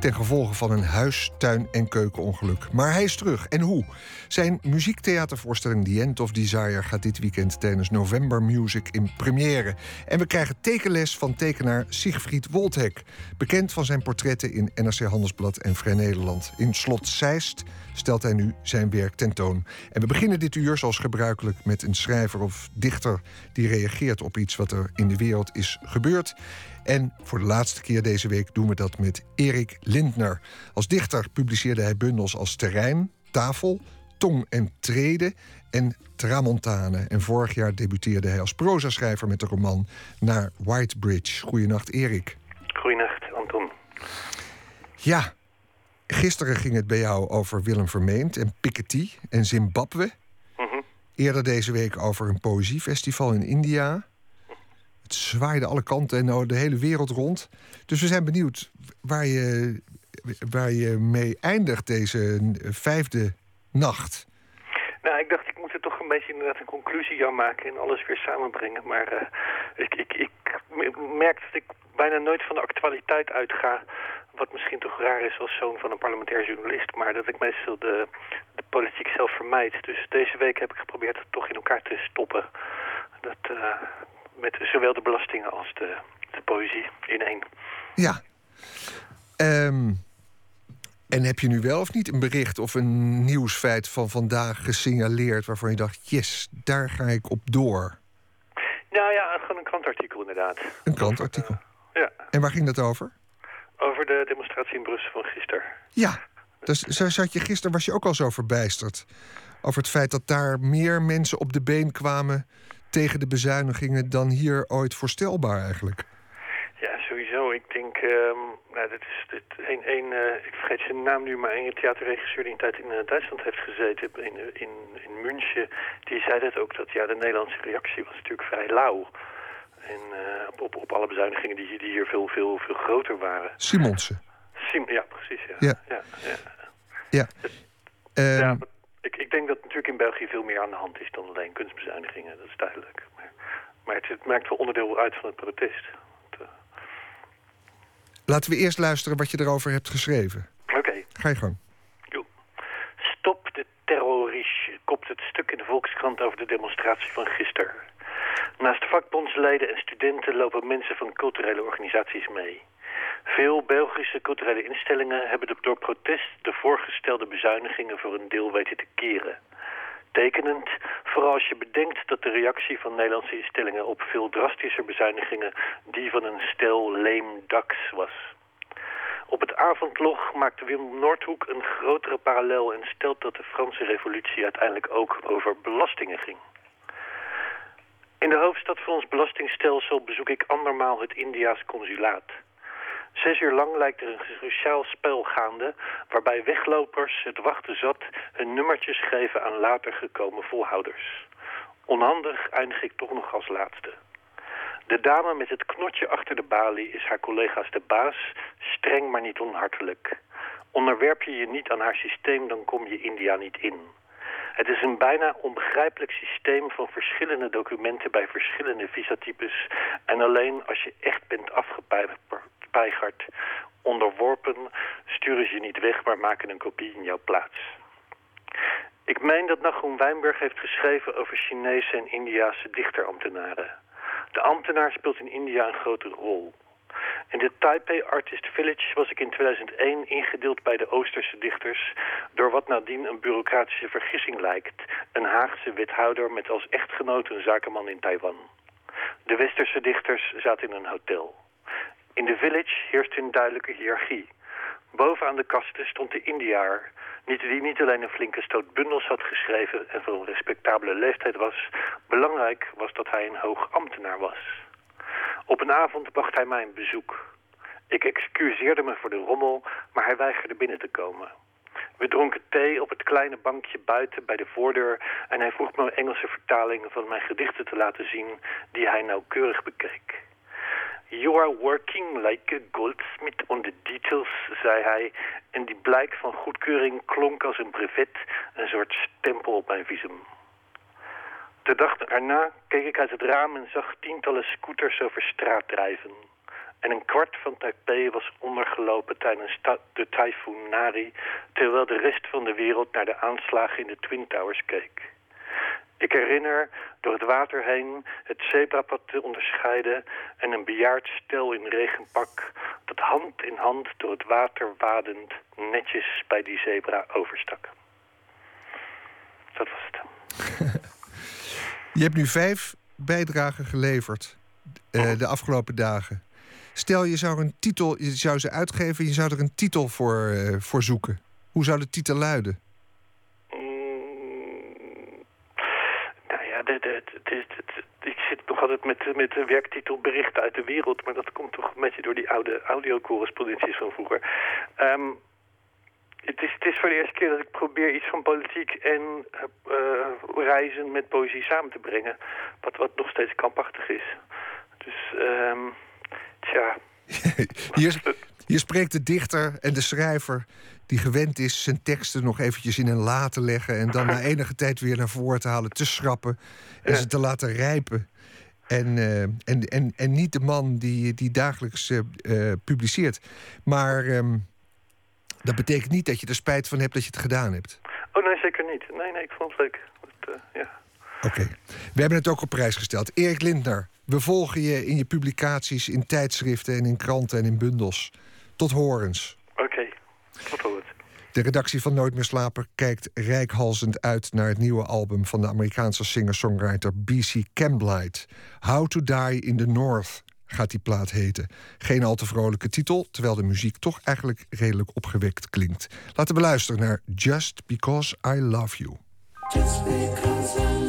Speaker 2: ten gevolge van een huis, tuin en keukenongeluk. Maar hij is terug. En hoe? Zijn muziektheatervoorstelling The End of Desire gaat dit weekend tijdens November Music in première. En we krijgen tekenles van tekenaar Siegfried Wolthek. Bekend van zijn portretten in NRC Handelsblad en Vrij Nederland. In Slot Zeist stelt hij nu zijn werk tentoon. En we beginnen dit uur zoals gebruikelijk met een schrijver of dichter die reageert op iets wat er in de wereld is gebeurd. En voor de laatste keer deze week doen we dat met Erik Lindner. Als dichter publiceerde hij bundels als Terrein, Tafel, Tong en Treden en Tramontane. En vorig jaar debuteerde hij als prozaschrijver met de roman Naar Whitebridge. Goedenacht, Erik.
Speaker 7: Goedenacht, Anton.
Speaker 2: Ja, gisteren ging het bij jou over Willem Vermeend en Piketty en Zimbabwe. Mhm. Eerder deze week over een poëziefestival in India zwaaide alle kanten en nou de hele wereld rond. Dus we zijn benieuwd waar je, waar je mee eindigt deze vijfde nacht.
Speaker 7: Nou, ik dacht, ik moet er toch een beetje inderdaad een conclusie aan maken en alles weer samenbrengen. Maar uh, ik, ik, ik merk dat ik bijna nooit van de actualiteit uitga. Wat misschien toch raar is als zoon van een parlementair journalist. Maar dat ik meestal de, de politiek zelf vermijd. Dus deze week heb ik geprobeerd het toch in elkaar te stoppen. Dat, uh, met zowel de belastingen als de, de poëzie in één.
Speaker 2: Ja. Um, en heb je nu wel of niet een bericht of een nieuwsfeit van vandaag gesignaleerd... waarvan je dacht, yes, daar ga ik op door?
Speaker 7: Nou ja, gewoon een krantartikel inderdaad.
Speaker 2: Een krantartikel?
Speaker 7: Uh, ja.
Speaker 2: En waar ging dat over?
Speaker 7: Over de demonstratie in Brussel van gisteren.
Speaker 2: Ja, dus zo zat je gisteren was je ook al zo verbijsterd. Over het feit dat daar meer mensen op de been kwamen tegen de bezuinigingen dan hier ooit voorstelbaar eigenlijk?
Speaker 7: Ja, sowieso. Ik denk, um, nou, dit is dit, een, een uh, ik vergeet zijn naam nu, maar een theaterregisseur die een tijd in uh, Duitsland heeft gezeten, in, in, in München, die zei dat ook, dat ja, de Nederlandse reactie was natuurlijk vrij lauw. En uh, op, op, op alle bezuinigingen die, die hier veel, veel, veel groter waren.
Speaker 2: Simonsen.
Speaker 7: Sim, ja, precies. Ja.
Speaker 2: Ja.
Speaker 7: ja, ja.
Speaker 2: ja.
Speaker 7: Um, ik, ik, ik denk dat natuurlijk in België veel meer aan de hand is dan alleen kunstbezuinigingen. Dat is duidelijk. Maar, maar het, het, maakt wel onderdeel uit van het protest. Het, uh...
Speaker 2: Laten we eerst luisteren wat je erover hebt geschreven.
Speaker 7: Oké. Okay.
Speaker 2: Ga je gang.
Speaker 7: Jo. Stop de terrorisch, kopt het stuk in de Volkskrant over de demonstratie van gisteren. Naast vakbondsleden en studenten lopen mensen van culturele organisaties mee. Veel Belgische culturele instellingen hebben door protest de voorgestelde bezuinigingen voor een deel weten te keren. Tekenend, vooral als je bedenkt dat de reactie van Nederlandse instellingen op veel drastischer bezuinigingen die van een stel leem dax was. Op het avondlog maakte Wim Noordhoek een grotere parallel en stelt dat de Franse revolutie uiteindelijk ook over belastingen ging. In de hoofdstad van ons belastingstelsel bezoek ik andermaal het Indiaas consulaat. Zes uur lang lijkt er een sociaal spel gaande... waarbij weglopers het wachten zat hun nummertjes geven aan later gekomen volhouders. Onhandig eindig ik toch nog als laatste. De dame met het knotje achter de balie is haar collega's de baas, streng maar niet onhartelijk. Onderwerp je je niet aan haar systeem, dan kom je India niet in. Het is een bijna onbegrijpelijk systeem van verschillende documenten bij verschillende visatypes. En alleen als je echt bent afgepeigerd, onderworpen, sturen ze niet weg, maar maken een kopie in jouw plaats. Ik meen dat Nagum Wijnberg heeft geschreven over Chinese en Indiase dichterambtenaren. De ambtenaar speelt in India een grote rol. In de Taipei Artist Village was ik in 2001 ingedeeld bij de Oosterse dichters... door wat nadien een bureaucratische vergissing lijkt. Een Haagse wethouder met als echtgenoot een zakenman in Taiwan. De Westerse dichters zaten in een hotel. In de village heerst een duidelijke hiërarchie. Bovenaan de kasten stond de Indiaar... die niet alleen een flinke stoot bundels had geschreven... en van een respectabele leeftijd was... belangrijk was dat hij een hoog ambtenaar was... Op een avond bracht hij mij een bezoek. Ik excuseerde me voor de rommel, maar hij weigerde binnen te komen. We dronken thee op het kleine bankje buiten bij de voordeur... en hij vroeg me Engelse vertaling van mijn gedichten te laten zien... die hij nauwkeurig bekeek. You are working like a goldsmith on the details, zei hij... en die blijk van goedkeuring klonk als een brevet... een soort stempel op mijn visum. De dag erna keek ik uit het raam en zag tientallen scooters over straat drijven. En een kwart van Taipei was ondergelopen tijdens de tyfoon Nari... terwijl de rest van de wereld naar de aanslagen in de Twin Towers keek. Ik herinner door het water heen het zebrapad te onderscheiden... en een bejaard stel in regenpak dat hand in hand door het water wadend... netjes bij die zebra overstak. Dat was het. *laughs*
Speaker 2: Je hebt nu vijf bijdragen geleverd uh, de afgelopen dagen. Stel, je zou een titel, je zou ze uitgeven, je zou er een titel voor, uh, voor zoeken. Hoe zou de titel luiden?
Speaker 7: Mm, nou ja, de, de, de, ik zit nog altijd met, met de werktitel Berichten uit de Wereld... maar dat komt toch een beetje door die oude audiocorrespondenties van vroeger. Um, het is, is voor de eerste keer dat ik probeer iets van politiek en uh, reizen met poëzie samen te brengen. Wat, wat nog steeds kampachtig is. Dus, um, tja. *laughs*
Speaker 2: hier, hier spreekt de dichter en de schrijver die gewend is zijn teksten nog eventjes in een la te leggen... en dan na *laughs* enige tijd weer naar voren te halen, te schrappen... en ze te laten rijpen. En, uh, en, en, en niet de man die, die dagelijks uh, publiceert. Maar... Um, dat betekent niet dat je er spijt van hebt dat je het gedaan hebt.
Speaker 7: Oh nee, zeker niet. Nee, nee, ik vond het leuk. Uh, ja.
Speaker 2: Oké. We hebben het ook op prijs gesteld. Erik Lindner, we volgen je in je publicaties in tijdschriften en in kranten en in bundels. Tot horens.
Speaker 7: Oké, okay. tot horens.
Speaker 2: De redactie van Nooit meer slapen kijkt rijkhalzend uit naar het nieuwe album van de Amerikaanse singer-songwriter B.C. Camblight. How to Die in the North gaat die plaat heten. Geen al te vrolijke titel, terwijl de muziek toch eigenlijk redelijk opgewekt klinkt. Laten we luisteren naar Just Because I Love You. Just because I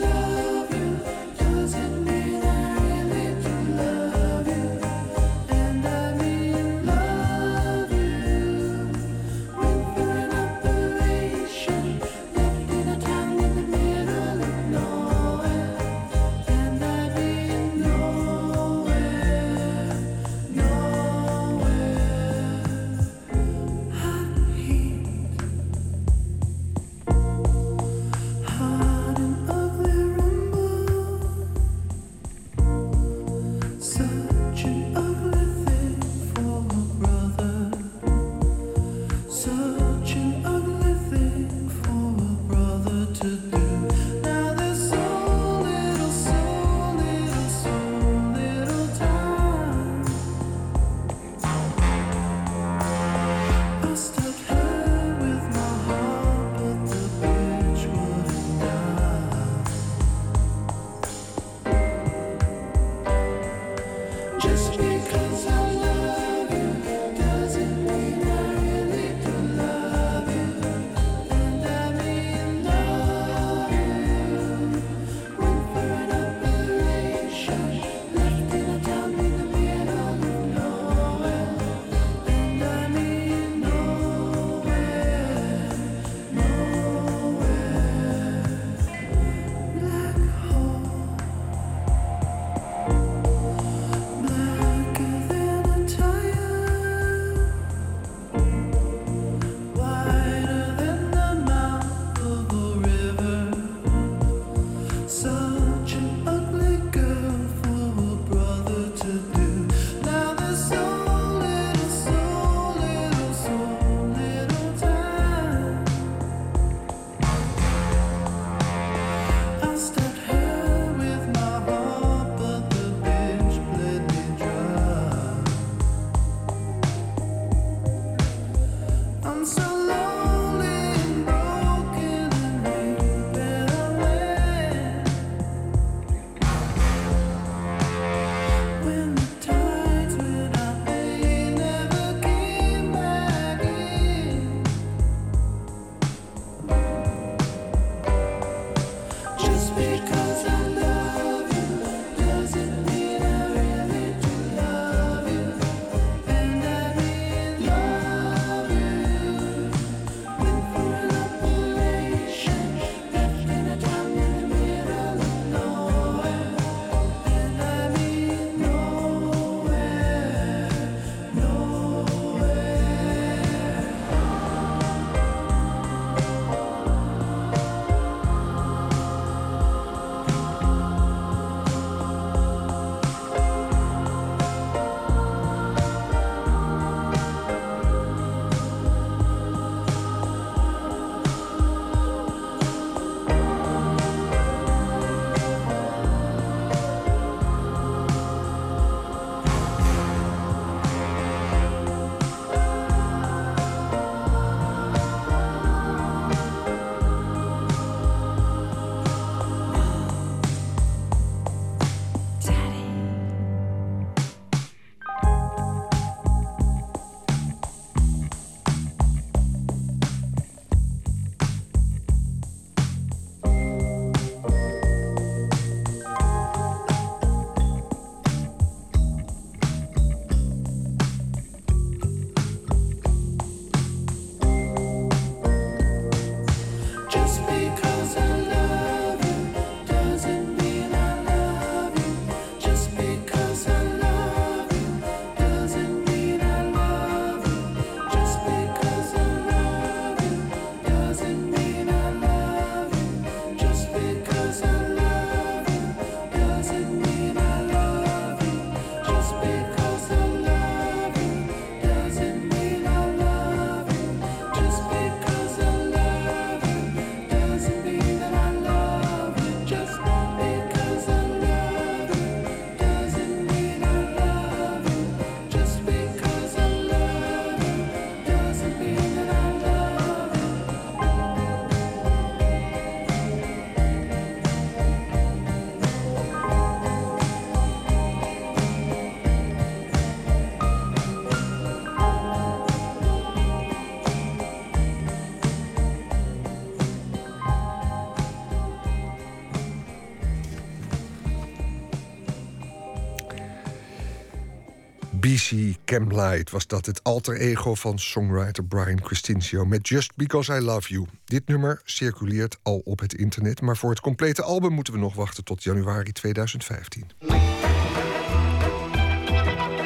Speaker 2: BC Camlight was dat het alter ego van songwriter Brian Crescencio met Just Because I Love You. Dit nummer circuleert al op het internet, maar voor het complete album moeten we nog wachten tot januari 2015.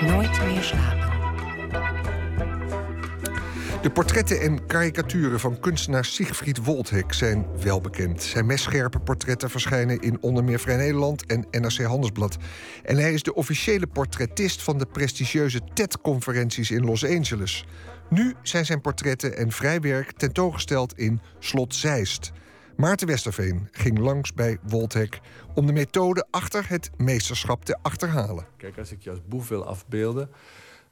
Speaker 2: Nooit meer. De portretten en karikaturen van kunstenaar Siegfried Woldhek zijn wel bekend. Zijn messcherpe portretten verschijnen in onder meer Vrij Nederland en NRC Handelsblad. En hij is de officiële portrettist van de prestigieuze TED-conferenties in Los Angeles. Nu zijn zijn portretten en vrijwerk tentoongesteld in Slot Zeist. Maarten Westerveen ging langs bij Woldhek om de methode achter het meesterschap te achterhalen.
Speaker 8: Kijk, als ik je als boef wil afbeelden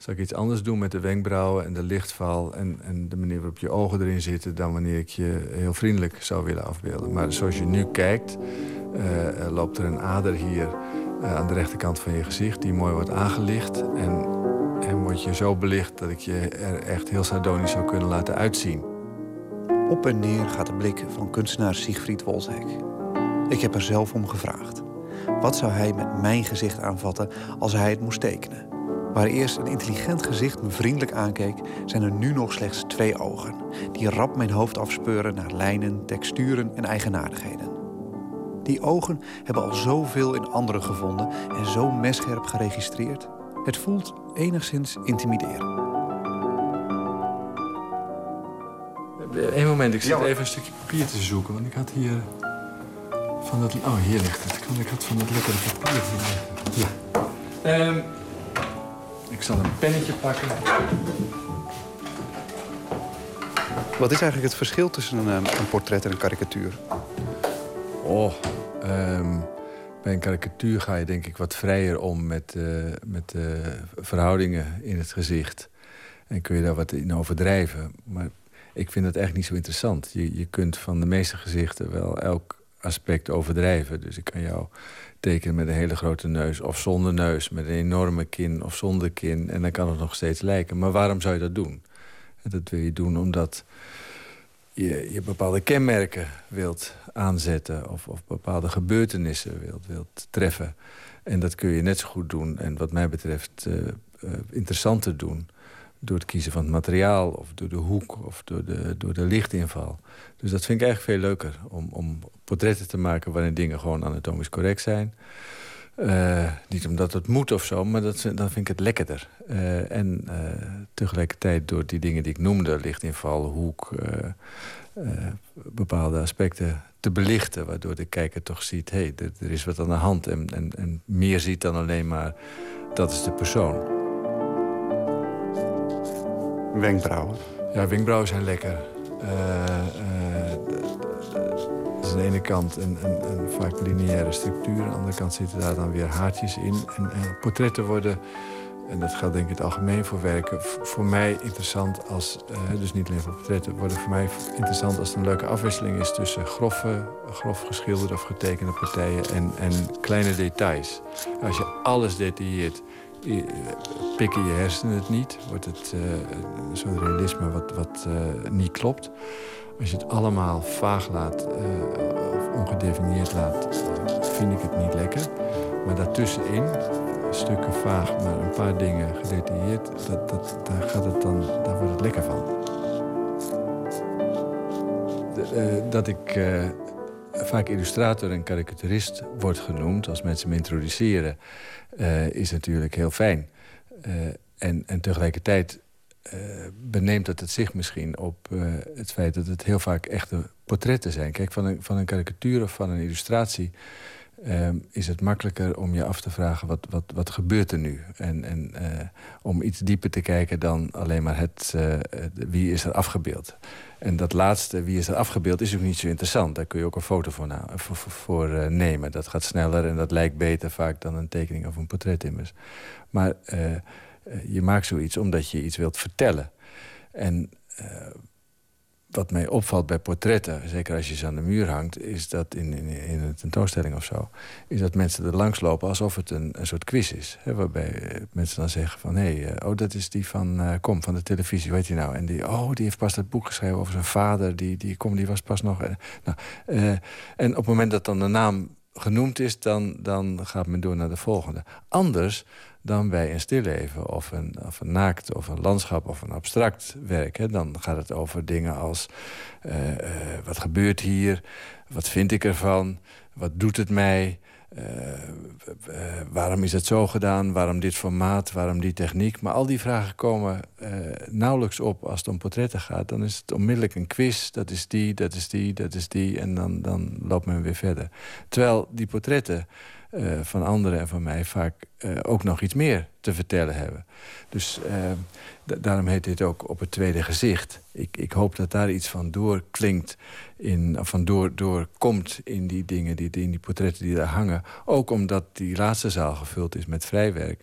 Speaker 8: zou ik iets anders doen met de wenkbrauwen en de lichtval en, en de manier waarop je ogen erin zitten dan wanneer ik je heel vriendelijk zou willen afbeelden. Maar zoals je nu kijkt, uh, loopt er een ader hier uh, aan de rechterkant van je gezicht die mooi wordt aangelicht. En, en word je zo belicht dat ik je er echt heel sardonisch zou kunnen laten uitzien.
Speaker 9: Op en neer gaat de blik van kunstenaar Siegfried Wolshek. Ik heb er zelf om gevraagd. Wat zou hij met mijn gezicht aanvatten als hij het moest tekenen? Waar eerst een intelligent gezicht me vriendelijk aankeek, zijn er nu nog slechts twee ogen, die rap mijn hoofd afspeuren naar lijnen, texturen en eigenaardigheden. Die ogen hebben al zoveel in anderen gevonden en zo messcherp geregistreerd. Het voelt enigszins intimiderend.
Speaker 8: Eén moment, ik zit even een stukje papier te zoeken, want ik had hier van dat. Oh, hier ligt het. Ik had van dat lekkere papier hier. Ja. Um, ik zal een pennetje pakken.
Speaker 9: Wat is eigenlijk het verschil tussen een, ehm, een portret en een karikatuur?
Speaker 8: Oh, um, bij een karikatuur ga je denk ik wat vrijer om met, uh, met uh, verhoudingen in het gezicht. En kun je daar wat in overdrijven. Maar ik vind het eigenlijk niet zo interessant. Je, je kunt van de meeste gezichten wel elk aspect overdrijven. Dus ik kan jou tekenen met een hele grote neus of zonder neus... met een enorme kin of zonder kin. En dan kan het nog steeds lijken. Maar waarom zou je dat doen? Dat wil je doen omdat je, je bepaalde kenmerken wilt aanzetten... of, of bepaalde gebeurtenissen wilt, wilt treffen. En dat kun je net zo goed doen. En wat mij betreft uh, interessanter doen door het kiezen van het materiaal... of door de hoek of door de, door de lichtinval. Dus dat vind ik eigenlijk veel leuker. Om, om portretten te maken waarin dingen gewoon anatomisch correct zijn. Uh, niet omdat het moet of zo, maar dat, dan vind ik het lekkerder. Uh, en uh, tegelijkertijd door die dingen die ik noemde... lichtinval, hoek, bepaalde aspecten te belichten... waardoor de kijker toch ziet, hé, hey, er, er, is wat aan de hand. En, en, en meer ziet dan alleen maar, dat is de persoon.
Speaker 9: Wenkbrauwen?
Speaker 8: Ja, wenkbrauwen zijn lekker. Uh, dat is aan de ene kant een, een, een, vaak lineaire structuur. Aan de andere kant zitten daar dan weer haartjes in. En, en portretten worden, en dat geldt denk ik het algemeen voor werken... voor mij interessant als, dus niet alleen voor portretten... worden voor mij interessant als er een leuke afwisseling is... tussen grove, grof geschilderde of getekende partijen en, en kleine details. Als je alles detailleert pikken je hersenen het niet. Wordt het een soort realisme wat, wat uh, niet klopt. Als je het allemaal vaag laat uh, of ongedefinieerd laat, vind ik het niet lekker. Maar daartussenin, stukken vaag, maar een paar dingen gedetailleerd, dat, dat, daar, gaat het dan, daar wordt het lekker van. Dat ik vaak illustrator en karikaturist word genoemd als mensen me introduceren uh, is natuurlijk heel fijn. Uh, en, en tegelijkertijd uh, beneemt het het zich misschien op het feit dat het heel vaak echte portretten zijn. Kijk, van een, van een karikatuur of van een illustratie is het makkelijker om je af te vragen wat, wat, wat gebeurt er nu. En, en om iets dieper te kijken dan alleen maar het, wie is er afgebeeld. En dat laatste, wie is er afgebeeld, is ook niet zo interessant. Daar kun je ook een foto voor, uh, nemen. Dat gaat sneller en dat lijkt beter vaak dan een tekening of een portret immers. Maar uh, je maakt zoiets omdat je iets wilt vertellen. En wat mij opvalt bij portretten, zeker als je ze aan de muur hangt... is dat in, in, in een tentoonstelling of zo... is dat mensen er langs lopen alsof het een, een soort quiz is. Hè, waarbij mensen dan zeggen van... hé, hey, oh, dat is die van uh, Kom, van de televisie, weet je nou? En die, oh, die heeft pas dat boek geschreven over zijn vader. Die, die, kom, die was pas nog... Nou, en op het moment dat dan de naam genoemd is... dan, dan gaat men door naar de volgende. Anders dan bij een stilleven of een, of een naakt of een landschap of een abstract werk. Dan gaat het over dingen als uh, uh, wat gebeurt hier, wat vind ik ervan, wat doet het mij... Uh, waarom is het zo gedaan? Waarom dit formaat? Waarom die techniek? Maar al die vragen komen nauwelijks op als het om portretten gaat. Dan is het onmiddellijk een quiz. Dat is die, dat is die, dat is die. En dan, dan loopt men weer verder. Terwijl die portretten uh, van anderen en van mij vaak uh, ook nog iets meer te vertellen hebben. Dus uh, daarom heet dit ook op het tweede gezicht. Ik, ik hoop dat daar iets van doorklinkt, in, van door, doorkomt in die dingen, die, in die portretten die daar hangen. Ook omdat die laatste zaal gevuld is met vrijwerk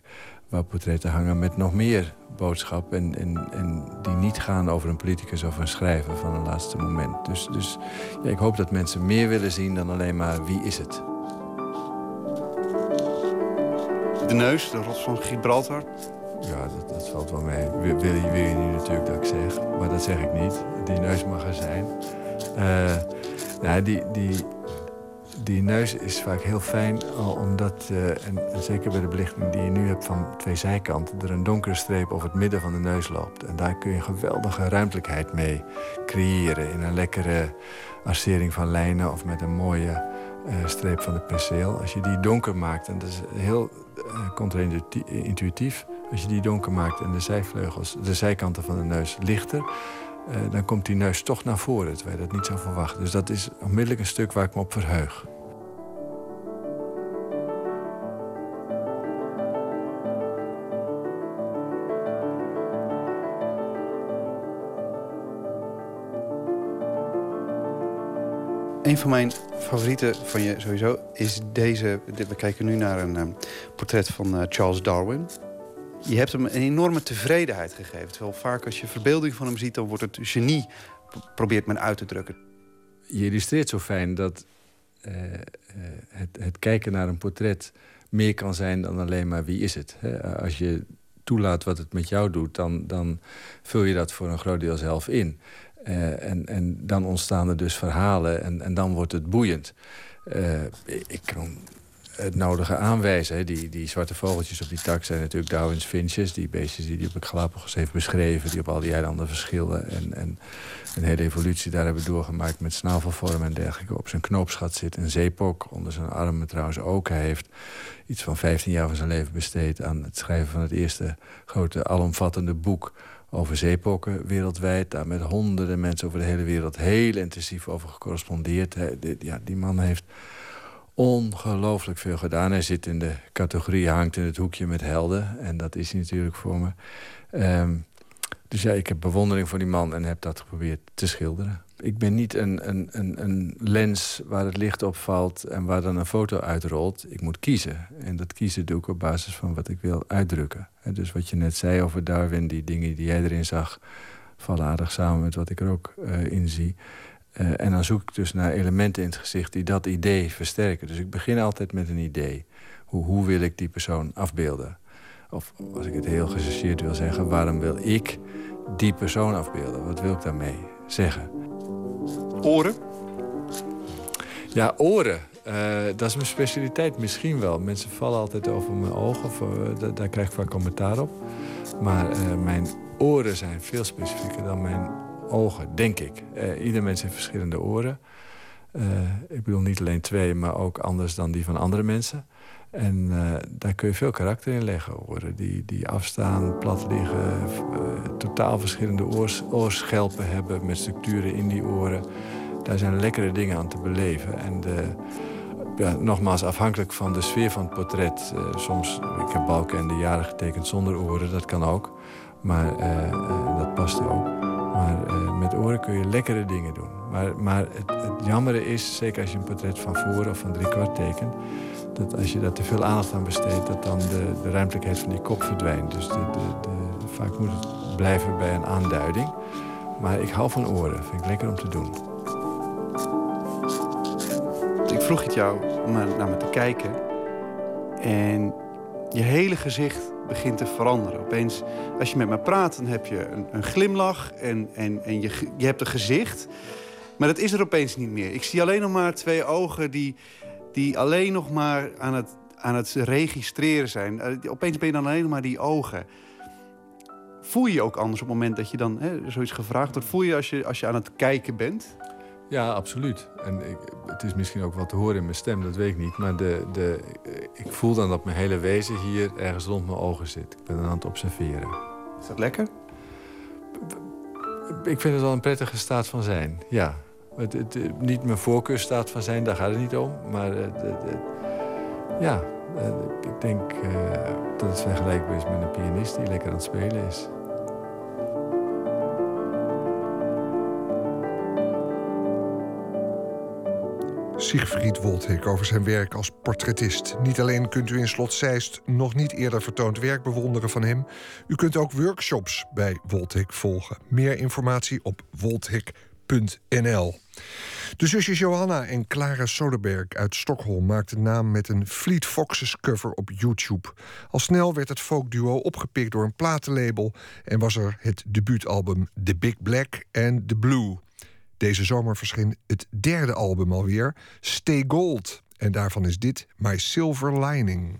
Speaker 8: waar portretten hangen met nog meer boodschap... En, en, en die niet gaan over een politicus of een schrijver van een laatste moment. Dus, dus ja, ik hoop dat mensen meer willen zien dan alleen maar wie is het.
Speaker 9: De neus, de rots van Gibraltar?
Speaker 8: Ja, dat, dat valt wel mee. Wil, je, wil natuurlijk dat ik zeg, maar dat zeg ik niet. Die neus mag er zijn. Uh, nou, die, die, die neus is vaak heel fijn, omdat, uh, en, zeker bij de belichting die je nu hebt van twee zijkanten, er een donkere streep over het midden van de neus loopt. En daar kun je geweldige ruimtelijkheid mee creëren in een lekkere arcering van lijnen of met een mooie uh, streep van de penseel. Als je die donker maakt, en dat is heel contra-intuïtief... als je die donker maakt en de zijvleugels, de zijkanten van de neus lichter... Uh, dan komt die neus toch naar voren, terwijl je dat niet zou verwachten. Dus dat is onmiddellijk een stuk waar ik me op verheug.
Speaker 9: Een van mijn favorieten van je sowieso is deze... We kijken nu naar een um, portret van uh, Charles Darwin. Je hebt hem een enorme tevredenheid gegeven. Terwijl vaak als je verbeelding van hem ziet... dan wordt het genie probeert men uit te drukken.
Speaker 8: Je illustreert zo fijn dat eh, eh, het, het, kijken naar een portret meer kan zijn dan alleen maar wie is het. Als je toelaat wat het met jou doet, dan, dan vul je dat voor een groot deel zelf in. Uh, en, en dan ontstaan er dus verhalen en, en dan wordt het boeiend. Uh, ik kan het nodige aanwijzen. Die, die zwarte vogeltjes op die tak zijn natuurlijk Darwin's finches. Die beestjes die, die op Galapagos heeft beschreven. Die op al die eilanden verschillen. En, en een hele evolutie daar hebben doorgemaakt met snavelvormen en dergelijke. Op zijn knoopsgat zit een zeepok. Onder zijn armen trouwens ook. Hij heeft iets van 15 jaar van zijn leven besteed aan het schrijven van het eerste grote alomvattende boek over zeepokken wereldwijd. Daar met honderden mensen over de hele wereld heel intensief over gecorrespondeerd. Ja, die man heeft ongelooflijk veel gedaan. Hij zit in de categorie, hangt in het hoekje met helden. En dat is hij natuurlijk voor me. Ehm, dus ja, ik heb bewondering voor die man en heb dat geprobeerd te schilderen. Ik ben niet een, een, een, een lens waar het licht op valt en waar dan een foto uitrolt. Ik moet kiezen. En dat kiezen doe ik op basis van wat ik wil uitdrukken. En dus wat je net zei over Darwin, die dingen die jij erin zag... vallen aardig samen met wat ik er ook uh, in zie. Uh, en dan zoek ik dus naar elementen in het gezicht die dat idee versterken. Dus ik begin altijd met een idee. Hoe, hoe wil ik die persoon afbeelden? Of als ik het heel gechargeerd wil zeggen... waarom wil ik die persoon afbeelden? Wat wil ik daarmee zeggen?
Speaker 9: Oren?
Speaker 8: Ja, oren. Uh, dat is mijn specialiteit misschien wel. Mensen vallen altijd over mijn ogen. Of, uh, daar krijg ik vaak commentaar op. Maar mijn oren zijn veel specifieker dan mijn ogen, denk ik. Ieder mens heeft verschillende oren. Ik bedoel niet alleen twee, maar ook anders dan die van andere mensen. En uh, daar kun je veel karakter in leggen. Oren die, die afstaan, plat liggen, totaal verschillende oors, oorschelpen hebben... met structuren in die oren. Daar zijn lekkere dingen aan te beleven. En de, ja, nogmaals, afhankelijk van de sfeer van het portret. soms, ik heb balken en de jaren getekend zonder oren, dat kan ook. Maar dat past ook. Maar uh, met oren kun je lekkere dingen doen. Maar, maar het, het jammere is, zeker als je een portret van voor of van drie kwart tekent... dat als je daar te veel aandacht aan besteedt... dat dan de, de ruimtelijkheid van die kop verdwijnt. Dus de, de, vaak moet het blijven bij een aanduiding. Maar ik hou van oren. Vind ik lekker om te doen.
Speaker 9: Ik vroeg het jou om naar me te kijken. En je hele gezicht begint te veranderen. Opeens, als je met me praat, dan heb je een, een glimlach en, en, en je, je hebt een gezicht. Maar dat is er opeens niet meer. Ik zie alleen nog maar twee ogen die, die alleen nog maar aan het, aan het registreren zijn. Uh, opeens ben je dan alleen nog maar die ogen. Voel je je ook anders op het moment dat je dan hè, zoiets gevraagd wordt? Voel je als je als je aan het kijken bent?
Speaker 8: Ja, absoluut. En ik, het is misschien ook wat te horen in mijn stem, dat weet ik niet. Maar de, de, ik voel dan dat mijn hele wezen hier ergens rond mijn ogen zit. Ik ben dan aan het observeren.
Speaker 9: Is dat lekker?
Speaker 8: Ik vind het wel een prettige staat van zijn, ja. Het, het, niet mijn voorkeurstaat van zijn, daar gaat het niet om. Maar ja, ik denk uh, dat het vergelijkbaar is met een pianist die lekker aan het spelen is.
Speaker 2: Siegfried Wolthik over zijn werk als portretist. Niet alleen kunt u in Slot Zeist nog niet eerder vertoond werk bewonderen van hem, u kunt ook workshops bij Wolthik volgen. Meer informatie op De zusjes Johanna en Clara Soderberg uit Stockholm maakten naam met een Fleet Foxes cover op YouTube. Al snel werd het folkduo opgepikt door een platenlabel en was er het debuutalbum The Big Black and The Blue. Deze zomer verscheen het derde album alweer, Stay Gold. En daarvan is dit My Silver Lining.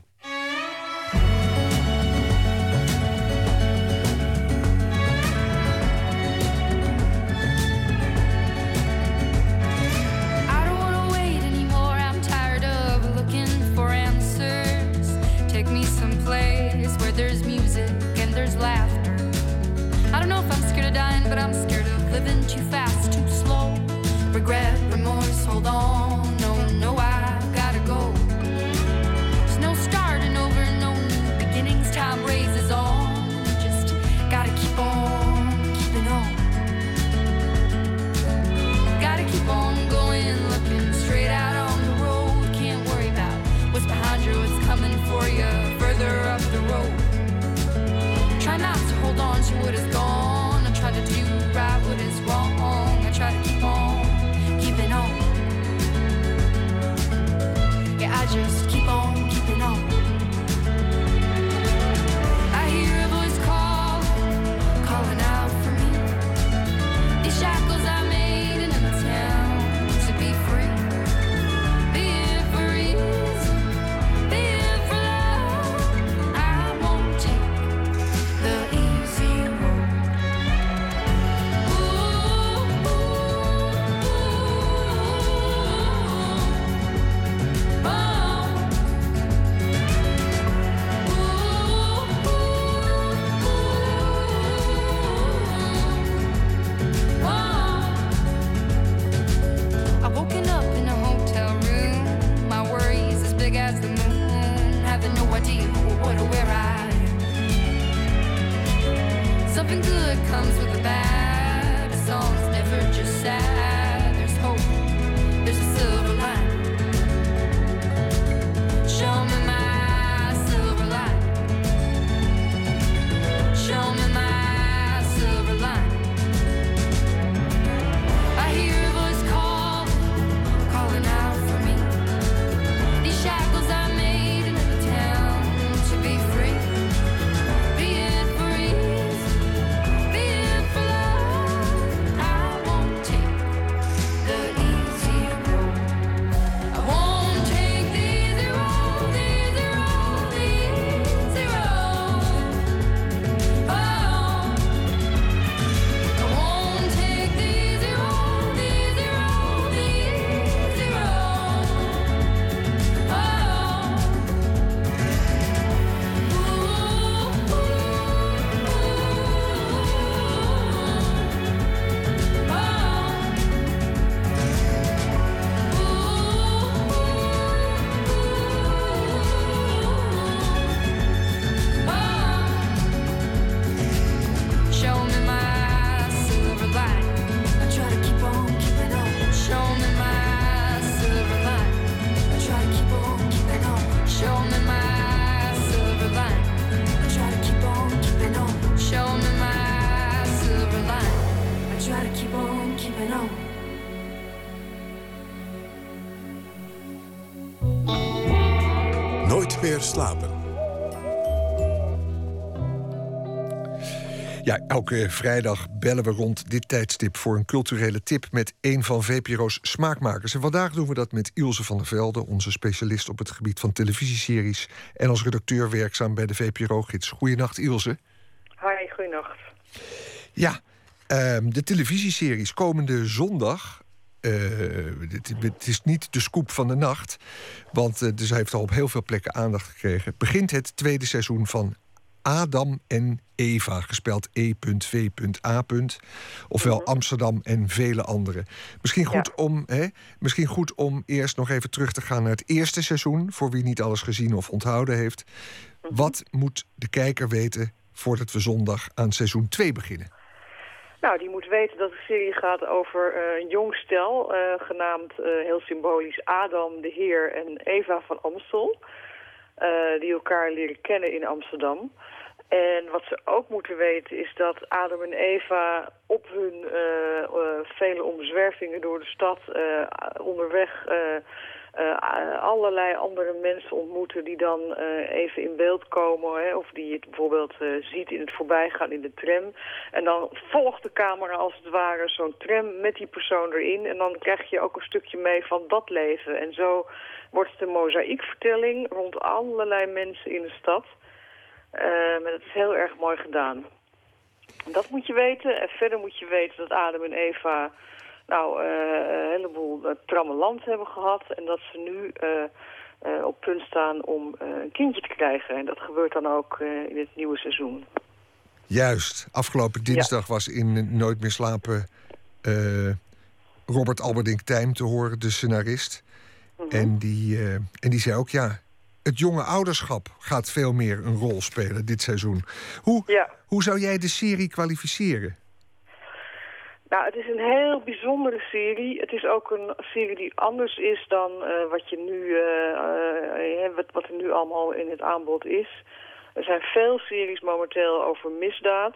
Speaker 2: Elke vrijdag bellen we rond dit tijdstip voor een culturele tip met een van VPRO's smaakmakers. En vandaag doen we dat met Ilse van der Velde, onze specialist op het gebied van televisieseries en als redacteur werkzaam bij de VPRO-gids. Goedenacht, Ilse.
Speaker 10: Hi, goeienacht.
Speaker 2: Ja, ehm, de televisieseries komende zondag. eh, het, het is niet de scoop van de nacht, want uh, dus hij heeft al op heel veel plekken aandacht gekregen. Begint het tweede seizoen van Adam en Eva, gespeld E.V.A. Ofwel Amsterdam en vele andere. Misschien goed, om, hè, misschien goed om eerst nog even terug te gaan naar het eerste seizoen, voor wie niet alles gezien of onthouden heeft. Wat moet de kijker weten voordat we zondag aan seizoen 2 beginnen?
Speaker 10: Nou, die moet weten dat de serie gaat over uh, een jong stel, uh, genaamd uh, heel symbolisch Adam de Heer en Eva van Amstel. Die elkaar leren kennen in Amsterdam. En wat ze ook moeten weten is dat Adam en Eva op hun vele omzwervingen door de stad onderweg uh, allerlei andere mensen ontmoeten die dan uh, even in beeld komen. Hè, of die het bijvoorbeeld uh, ziet in het voorbijgaan in de tram. En dan volgt de camera als het ware zo'n tram met die persoon erin. En dan krijg je ook een stukje mee van dat leven. En zo wordt het een mozaïekvertelling rond allerlei mensen in de stad. maar dat is heel erg mooi gedaan. Dat moet je weten. En verder moet je weten dat Adam en Eva nou, uh, een heleboel uh, trammeland hebben gehad. En dat ze nu uh, op punt staan om een kindje te krijgen. En dat gebeurt dan ook in het nieuwe seizoen.
Speaker 2: Juist. Afgelopen dinsdag ja. was in Nooit meer slapen Robert Alberdink Tijm te horen, de scenarist. Mm -hmm. en, die, en die zei ook, ja, het jonge ouderschap gaat veel meer een rol spelen dit seizoen. Hoe, ja. hoe zou jij de serie kwalificeren?
Speaker 10: Nou, het is een heel bijzondere serie. Het is ook een serie die anders is dan uh, wat, je nu, uh, uh, wat, er nu allemaal in het aanbod is. Er zijn veel series momenteel over misdaad.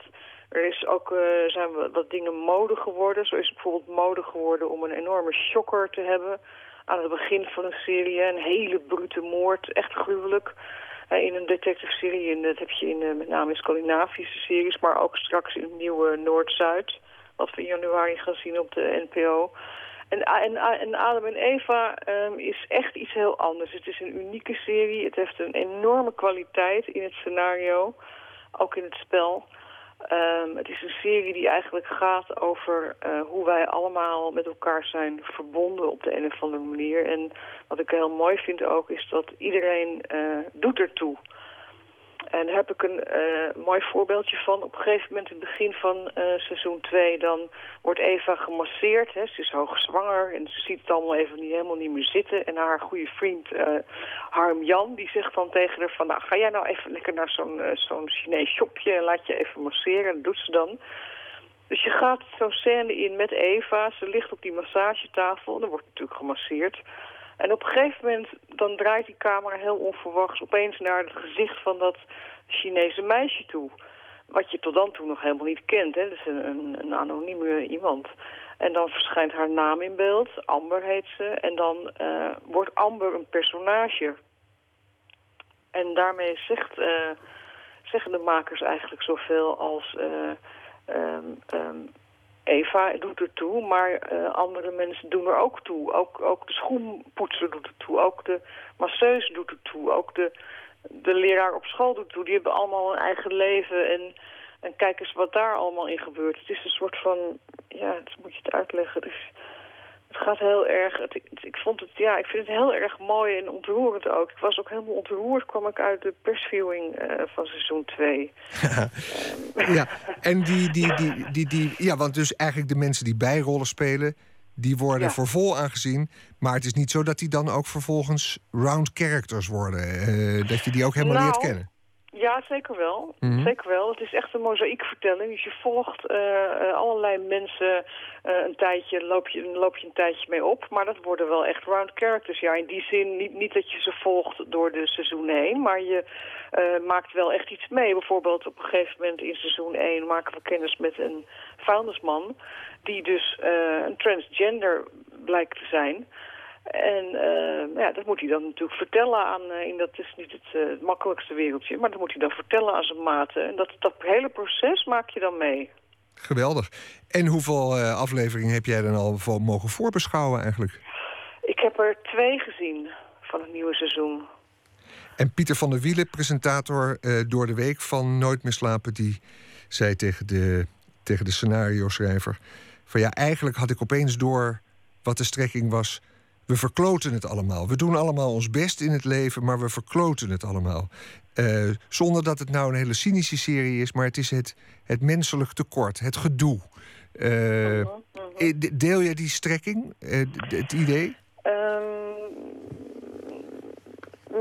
Speaker 10: Er is ook, zijn wat dingen mode geworden. Zo is het bijvoorbeeld mode geworden om een enorme shocker te hebben aan het begin van een serie. Een hele brute moord, echt gruwelijk. In een detective-serie, en dat heb je in met name in Scandinavische series, maar ook straks in nieuwe Noord-Zuid wat we in januari gaan zien op de NPO. En, en, en Adam en Eva um, is echt iets heel anders. Het is een unieke serie. Het heeft een enorme kwaliteit in het scenario, ook in het spel. Um, het is een serie die eigenlijk gaat over uh, hoe wij allemaal met elkaar zijn verbonden op de een of andere manier. En wat ik heel mooi vind ook is dat iedereen uh, doet ertoe. En daar heb ik een uh, mooi voorbeeldje van. Op een gegeven moment, in het begin van uh, seizoen 2, dan wordt Eva gemasseerd. Hè. Ze is hoogzwanger en ze ziet het allemaal even niet, helemaal niet meer zitten. En haar goede vriend uh, Harm Jan, die zegt dan tegen haar van... Nou, ga jij nou even lekker naar zo'n zo'n Chinees shopje en laat je even masseren. Dat doet ze dan. Dus je gaat zo'n scène in met Eva. Ze ligt op die massagetafel. Dan wordt natuurlijk gemasseerd. En op een gegeven moment dan draait die camera heel onverwachts opeens naar het gezicht van dat Chinese meisje toe. Wat je tot dan toe nog helemaal niet kent. Hè? Is een, een, een anonieme iemand. En dan verschijnt haar naam in beeld. Amber heet ze. En dan uh, wordt Amber een personage. En daarmee zegt, uh, zeggen de makers eigenlijk zoveel als... Uh, Eva doet er toe, maar uh, andere mensen doen er ook toe. Ook, ook de schoenpoetser doet er toe, ook de masseuse doet er toe, ook de, de leraar op school doet er toe. Die hebben allemaal een eigen leven en, en kijk eens wat daar allemaal in gebeurt. Het is een soort van, ja, dat moet je het uitleggen. Dus het gaat heel erg, het, ik, vond het, ja, ik vind het heel erg mooi en ontroerend ook. Ik was ook helemaal ontroerd, kwam ik uit de persviewing uh, van seizoen 2. *laughs*
Speaker 2: ja, en die, die, die, die, die, ja, want dus eigenlijk de mensen die bijrollen spelen, die worden ja. voor vol aangezien. Maar het is niet zo dat die dan ook vervolgens round characters worden. Uh, dat je die ook helemaal
Speaker 10: nou,
Speaker 2: leert kennen.
Speaker 10: Ja, zeker wel.
Speaker 2: Mhm.
Speaker 10: Zeker wel. Het is echt een mozaïekvertelling. Dus je volgt eh, eh, allerlei mensen eh, een tijdje, loop je, loop je een tijdje mee op. Maar dat worden wel echt round characters. Ja, in die zin niet, niet dat je ze volgt door de seizoen heen, maar je maakt wel echt iets mee. Bijvoorbeeld op een gegeven moment in seizoen 1 maken we kennis met een vuilnisman die dus een transgender blijkt te zijn. En eh, ja, dat moet hij dan natuurlijk vertellen aan, uh, in dat is niet het, uh, het, makkelijkste wereldje, maar dat moet hij dan vertellen aan zijn maten. En dat, dat hele proces maak je dan mee.
Speaker 2: Geweldig. En hoeveel afleveringen heb jij dan al voor mogen voorbeschouwen eigenlijk?
Speaker 10: Ik heb er twee gezien van het nieuwe seizoen.
Speaker 2: En Pieter van der Wielen, presentator door de week van Nooit meer slapen, die zei tegen de, tegen de scenario-schrijver: van ja, eigenlijk had ik opeens door wat de strekking was we verkloten het allemaal. We doen allemaal ons best in het leven, maar we verkloten het allemaal. Uh, zonder dat het nou een hele cynische serie is, maar het is het, het menselijk tekort, het gedoe. Uh, deel jij die strekking, het idee?
Speaker 10: Um,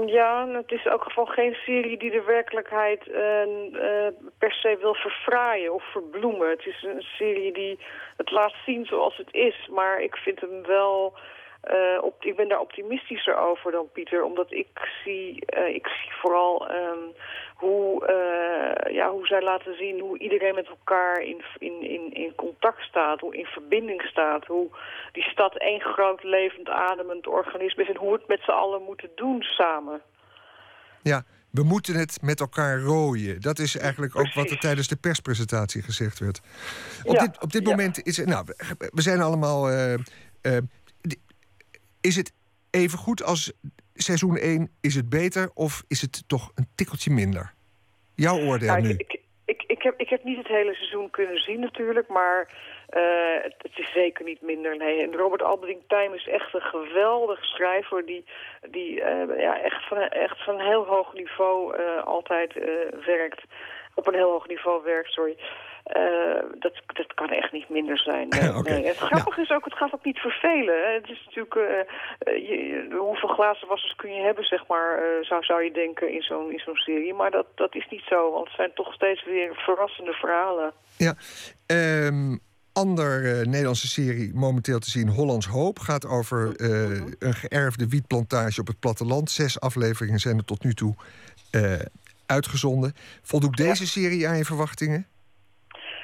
Speaker 10: ja, het is in elk geval geen serie die de werkelijkheid per se wil verfraaien of verbloemen. Het is een serie die het laat zien zoals het is, maar ik vind hem wel... Uh, op, ik ben daar optimistischer over dan Pieter, omdat ik zie, uh, ik zie vooral um, hoe, uh, ja, hoe zij laten zien hoe iedereen met elkaar in, in, in, in contact staat, hoe in verbinding staat, hoe die stad één groot levend ademend organisme is en hoe we het met z'n allen moeten doen samen.
Speaker 2: Ja, we moeten het met elkaar rooien. Dat is eigenlijk ook wat er tijdens de perspresentatie gezegd werd. Op
Speaker 10: ja,
Speaker 2: dit, op dit
Speaker 10: ja.
Speaker 2: moment is. Nou, we zijn allemaal. Is het even goed als seizoen 1? Is het beter of is het toch een tikkeltje minder? Jouw oordeel
Speaker 10: Nou,
Speaker 2: nu.
Speaker 10: ik, ik, ik, heb, ik heb niet het hele seizoen kunnen zien natuurlijk, maar uh, het, het, is zeker niet minder. Nee. En Robert Albeding Tijm is echt een geweldige schrijver die, die uh, ja, echt, van, echt van een heel hoog niveau uh, altijd werkt. Op een heel hoog niveau werkt, sorry. Uh, dat, dat kan echt niet minder zijn. *laughs* Nee,
Speaker 2: okay.
Speaker 10: nee. Het grappige is ook, het gaat ook niet vervelen. Hè. Het is natuurlijk, uh, je, hoeveel glazen wassers kun je hebben, zeg maar, uh, zou, zou je denken in zo'n in zo'n serie. Maar dat, dat is niet zo, want het zijn toch steeds weer verrassende verhalen.
Speaker 2: Ja, um, ander Nederlandse serie momenteel te zien, Hollands Hoop, gaat over een geërfde wietplantage op het platteland. Zes afleveringen zijn er tot nu toe uitgezonden. Voldoet deze ja. serie aan je verwachtingen?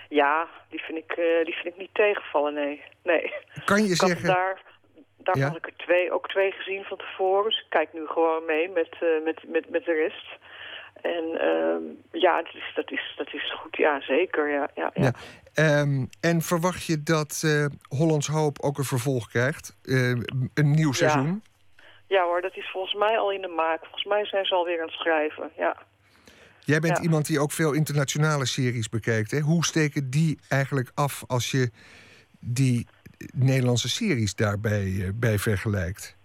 Speaker 10: Ja, die vind ik, uh, die vind ik niet tegenvallen, nee. nee.
Speaker 2: Kan je
Speaker 10: ik
Speaker 2: zeggen...
Speaker 10: Daar, daar
Speaker 2: ja?
Speaker 10: had ik er twee, ook twee gezien van tevoren. Dus ik kijk nu gewoon mee met, uh, met, met, met de rest. En uh, ja, dat is, dat, is, dat is goed, ja, zeker. Ja, ja, ja.
Speaker 2: ja. Um, en verwacht je dat uh, Hollands Hoop ook een vervolg krijgt? een nieuw seizoen?
Speaker 10: Ja. ja hoor, dat is volgens mij al in de maak. Volgens mij zijn ze alweer aan het schrijven, ja.
Speaker 2: Jij bent
Speaker 10: Ja.
Speaker 2: iemand die ook veel internationale series bekijkt. Hè? Hoe steken die eigenlijk af als je die Nederlandse series daarbij eh, bij vergelijkt?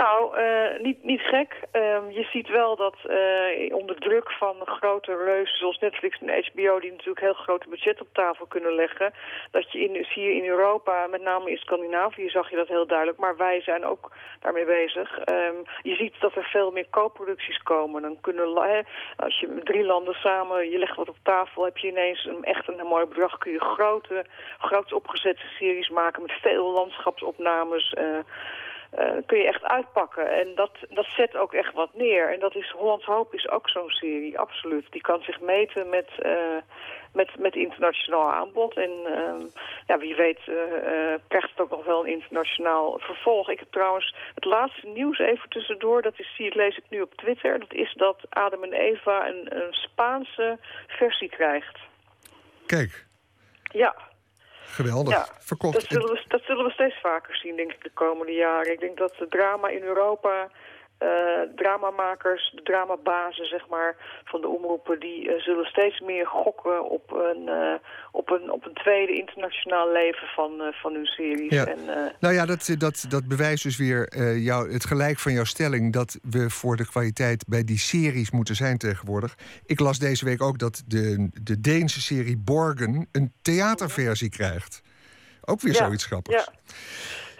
Speaker 10: Nou, eh, niet, niet gek. Ehm, je ziet wel dat eh, onder druk van grote reuzen zoals Netflix en HBO... die natuurlijk heel grote budget op tafel kunnen leggen... dat je in, zie je in Europa, met name in Scandinavië zag je dat heel duidelijk... maar wij zijn ook daarmee bezig. Ehm, je ziet dat er veel meer co-producties komen. Dan kunnen, als je drie landen samen, je legt wat op tafel... heb je ineens een, echt een mooi bedrag. Kun je grote, groot opgezette series maken met veel landschapsopnames... eh, kun je echt uitpakken. En dat, dat zet ook echt wat neer. En dat is Hollands Hoop is ook zo'n serie, absoluut. Die kan zich meten met, eh, met, met internationaal aanbod. En eh, ja, wie weet eh, krijgt het ook nog wel een internationaal vervolg. Ik heb trouwens het laatste nieuws even tussendoor. Dat is, zie lees ik nu op Twitter. Dat is dat Adam en Eva een, een Spaanse versie krijgt.
Speaker 2: Kijk,
Speaker 10: Ja,
Speaker 2: geweldig.
Speaker 10: Ja,
Speaker 2: Verkocht.
Speaker 10: Dat zullen, we, dat zullen we steeds vaker zien, denk ik, de komende jaren. Ik denk dat de drama in Europa, eh dramamakers, de dramabazen, zeg maar, van de omroepen, die eh, zullen steeds meer gokken op een, eh, op een, op een tweede internationaal leven van, van hun series.
Speaker 2: Ja.
Speaker 10: En,
Speaker 2: Nou ja, dat, dat, dat bewijst dus weer jou, het gelijk van jouw stelling... dat we voor de kwaliteit bij die series moeten zijn tegenwoordig. Ik las deze week ook dat de, de Deense serie Borgen... een theaterversie krijgt. Ook weer
Speaker 10: Ja,
Speaker 2: zoiets grappigs.
Speaker 10: Ja.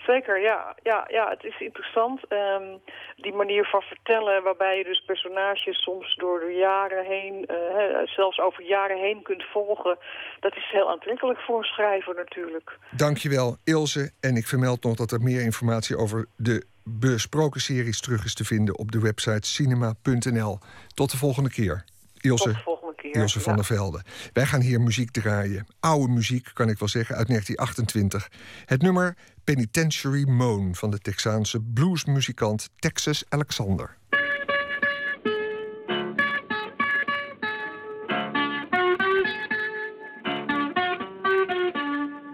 Speaker 10: Zeker, ja. Ja, ja het is interessant. Ehm, die manier van vertellen waarbij je dus personages soms door de jaren heen, uh, zelfs over jaren heen kunt volgen, dat is heel aantrekkelijk voor een schrijver natuurlijk.
Speaker 2: Dankjewel Ilse. En ik vermeld nog dat er meer informatie over de besproken series terug is te vinden op de website cinema.nl. Tot de volgende keer. Ilse.
Speaker 10: Tot de volgende keer.
Speaker 2: Ilse van der Velde. Wij gaan hier muziek draaien. Oude muziek, kan ik wel zeggen, uit 1928. Het nummer Penitentiary Moan van de Texaanse bluesmuzikant Texas Alexander.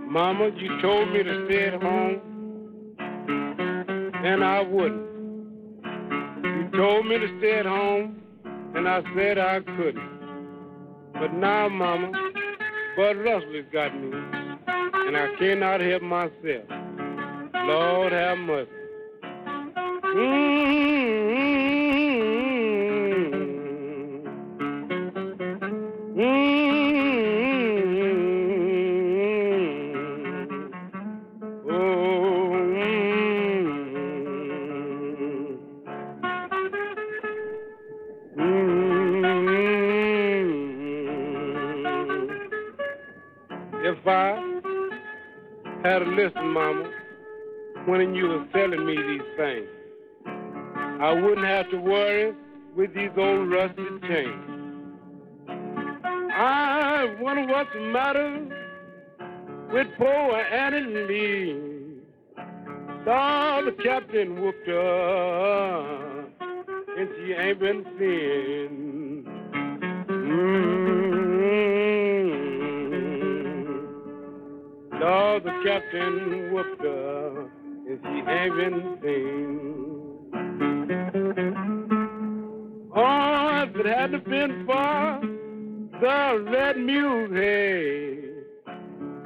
Speaker 11: Mama, you told me to stay at home, and I wouldn't. You told me to stay at home, and I said I couldn't. But now, Mama, Bud Russell has got me, and I cannot help myself. Lord have mercy. Mm-hmm. Mm-hmm. Oh, mm-hmm. If I had a listen, Mama, when you were telling me these things, I wouldn't have to worry with these old rusted chains. I wonder what's the matter with poor Annie Lee. Saw the captain whooped her, and she ain't been seen. Mm-hmm. Saw the captain whooped her, she ain't been seen. Oh, if it hadn't been for the red mule hay,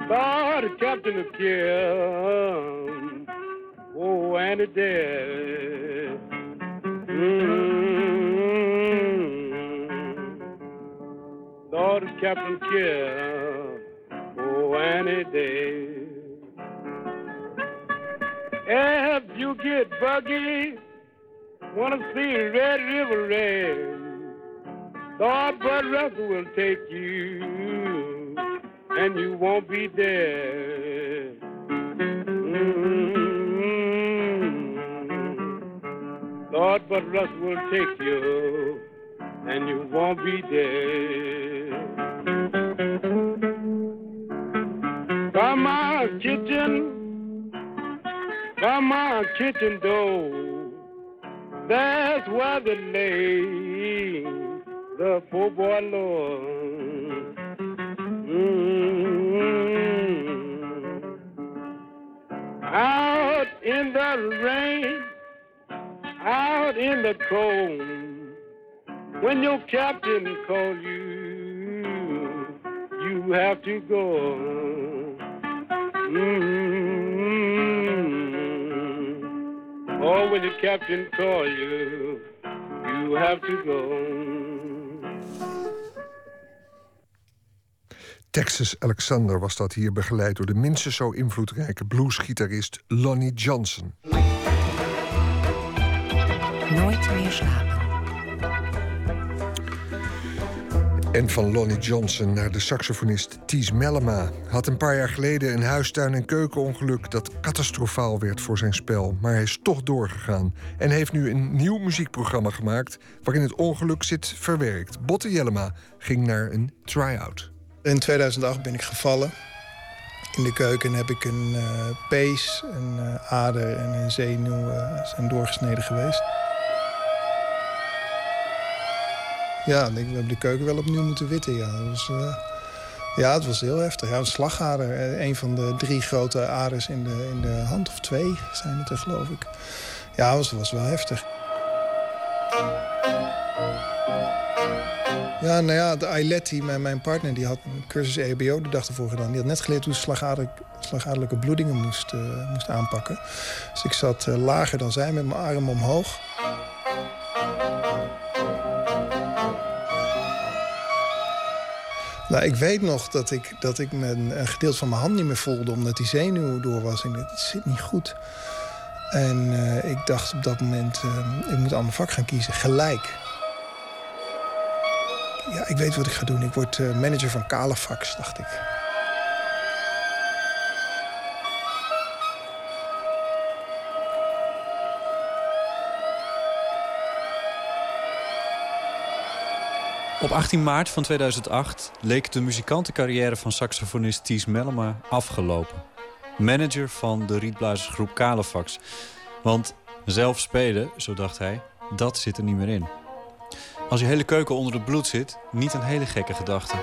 Speaker 11: thought the captain had killed. Oh, and it did. Mm-hmm. Thought the captain killed. Oh, and it did. If you get buggy, wanna see Red River red. Lord Bud Russell will take you, and you won't be dead. Mm-hmm. Lord Bud Russell will take you, and you won't be dead. My kitchen door, that's where they lay the poor boy Lord. Mm-hmm. Out in the rain, out in the cold, when your captain call you, you have to go. Mm-hmm. Or when the captain call you, you have to go.
Speaker 2: Texas Alexander was dat hier begeleid door de minstens zo invloedrijke bluesgitarist Lonnie Johnson.
Speaker 6: Nooit meer slapen.
Speaker 2: Van Lonnie Johnson naar de saxofonist Ties Mellema. Had een paar jaar geleden een huistuin- en keukenongeluk dat catastrofaal werd voor zijn spel. Maar hij is toch doorgegaan en heeft nu een nieuw muziekprogramma gemaakt waarin het ongeluk zit verwerkt. Botte Jellema ging naar een try-out.
Speaker 12: In 2008 ben ik gevallen. In de keuken heb ik een uh, pees, een uh, ader en een zenuw uh, zijn doorgesneden geweest. Ja, ik, we hebben de keuken wel opnieuw moeten witten. Ja, was, ja het was heel heftig. Ja, een slagader, een van de drie grote aders in de, in de hand, of twee zijn het er geloof ik. Ja, dat was, was wel heftig. Ja, nou ja, de Ailetti, mijn, partner, die had een cursus EHBO de dag ervoor gedaan. Die had net geleerd hoe slagader, slagaderlijke bloedingen moest, uh, moest aanpakken. Dus ik zat lager dan zij met mijn arm omhoog. Nou, ik weet nog dat ik, dat ik een gedeelte van mijn hand niet meer voelde... omdat die zenuw door was. En het zit niet goed. En uh, ik dacht op dat moment, uh, ik moet een vak gaan kiezen. Gelijk. Ja, ik weet wat ik ga doen. Ik word uh, manager van Kalefax, dacht ik.
Speaker 13: Op 18 maart van 2008 leek de muzikantencarrière van saxofonist Ties Mellema afgelopen. Manager van de rietblazersgroep Kalefax. Want zelf spelen, zo dacht hij, dat zit er niet meer in. Als je hele keuken onder het bloed zit, niet een hele gekke gedachte.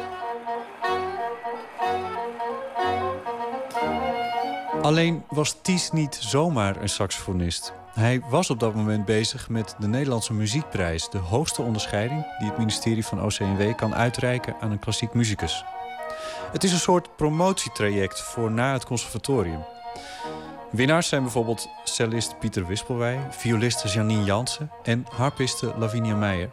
Speaker 13: Alleen was Ties niet zomaar een saxofonist. Hij was op dat moment bezig met de Nederlandse Muziekprijs... de hoogste onderscheiding die het ministerie van OCNW kan uitreiken aan een klassiek muzikus. Het is een soort promotietraject voor na het conservatorium. Winnaars zijn bijvoorbeeld cellist Pieter Wispelwij... violiste Janine Jansen en harpiste Lavinia Meijer.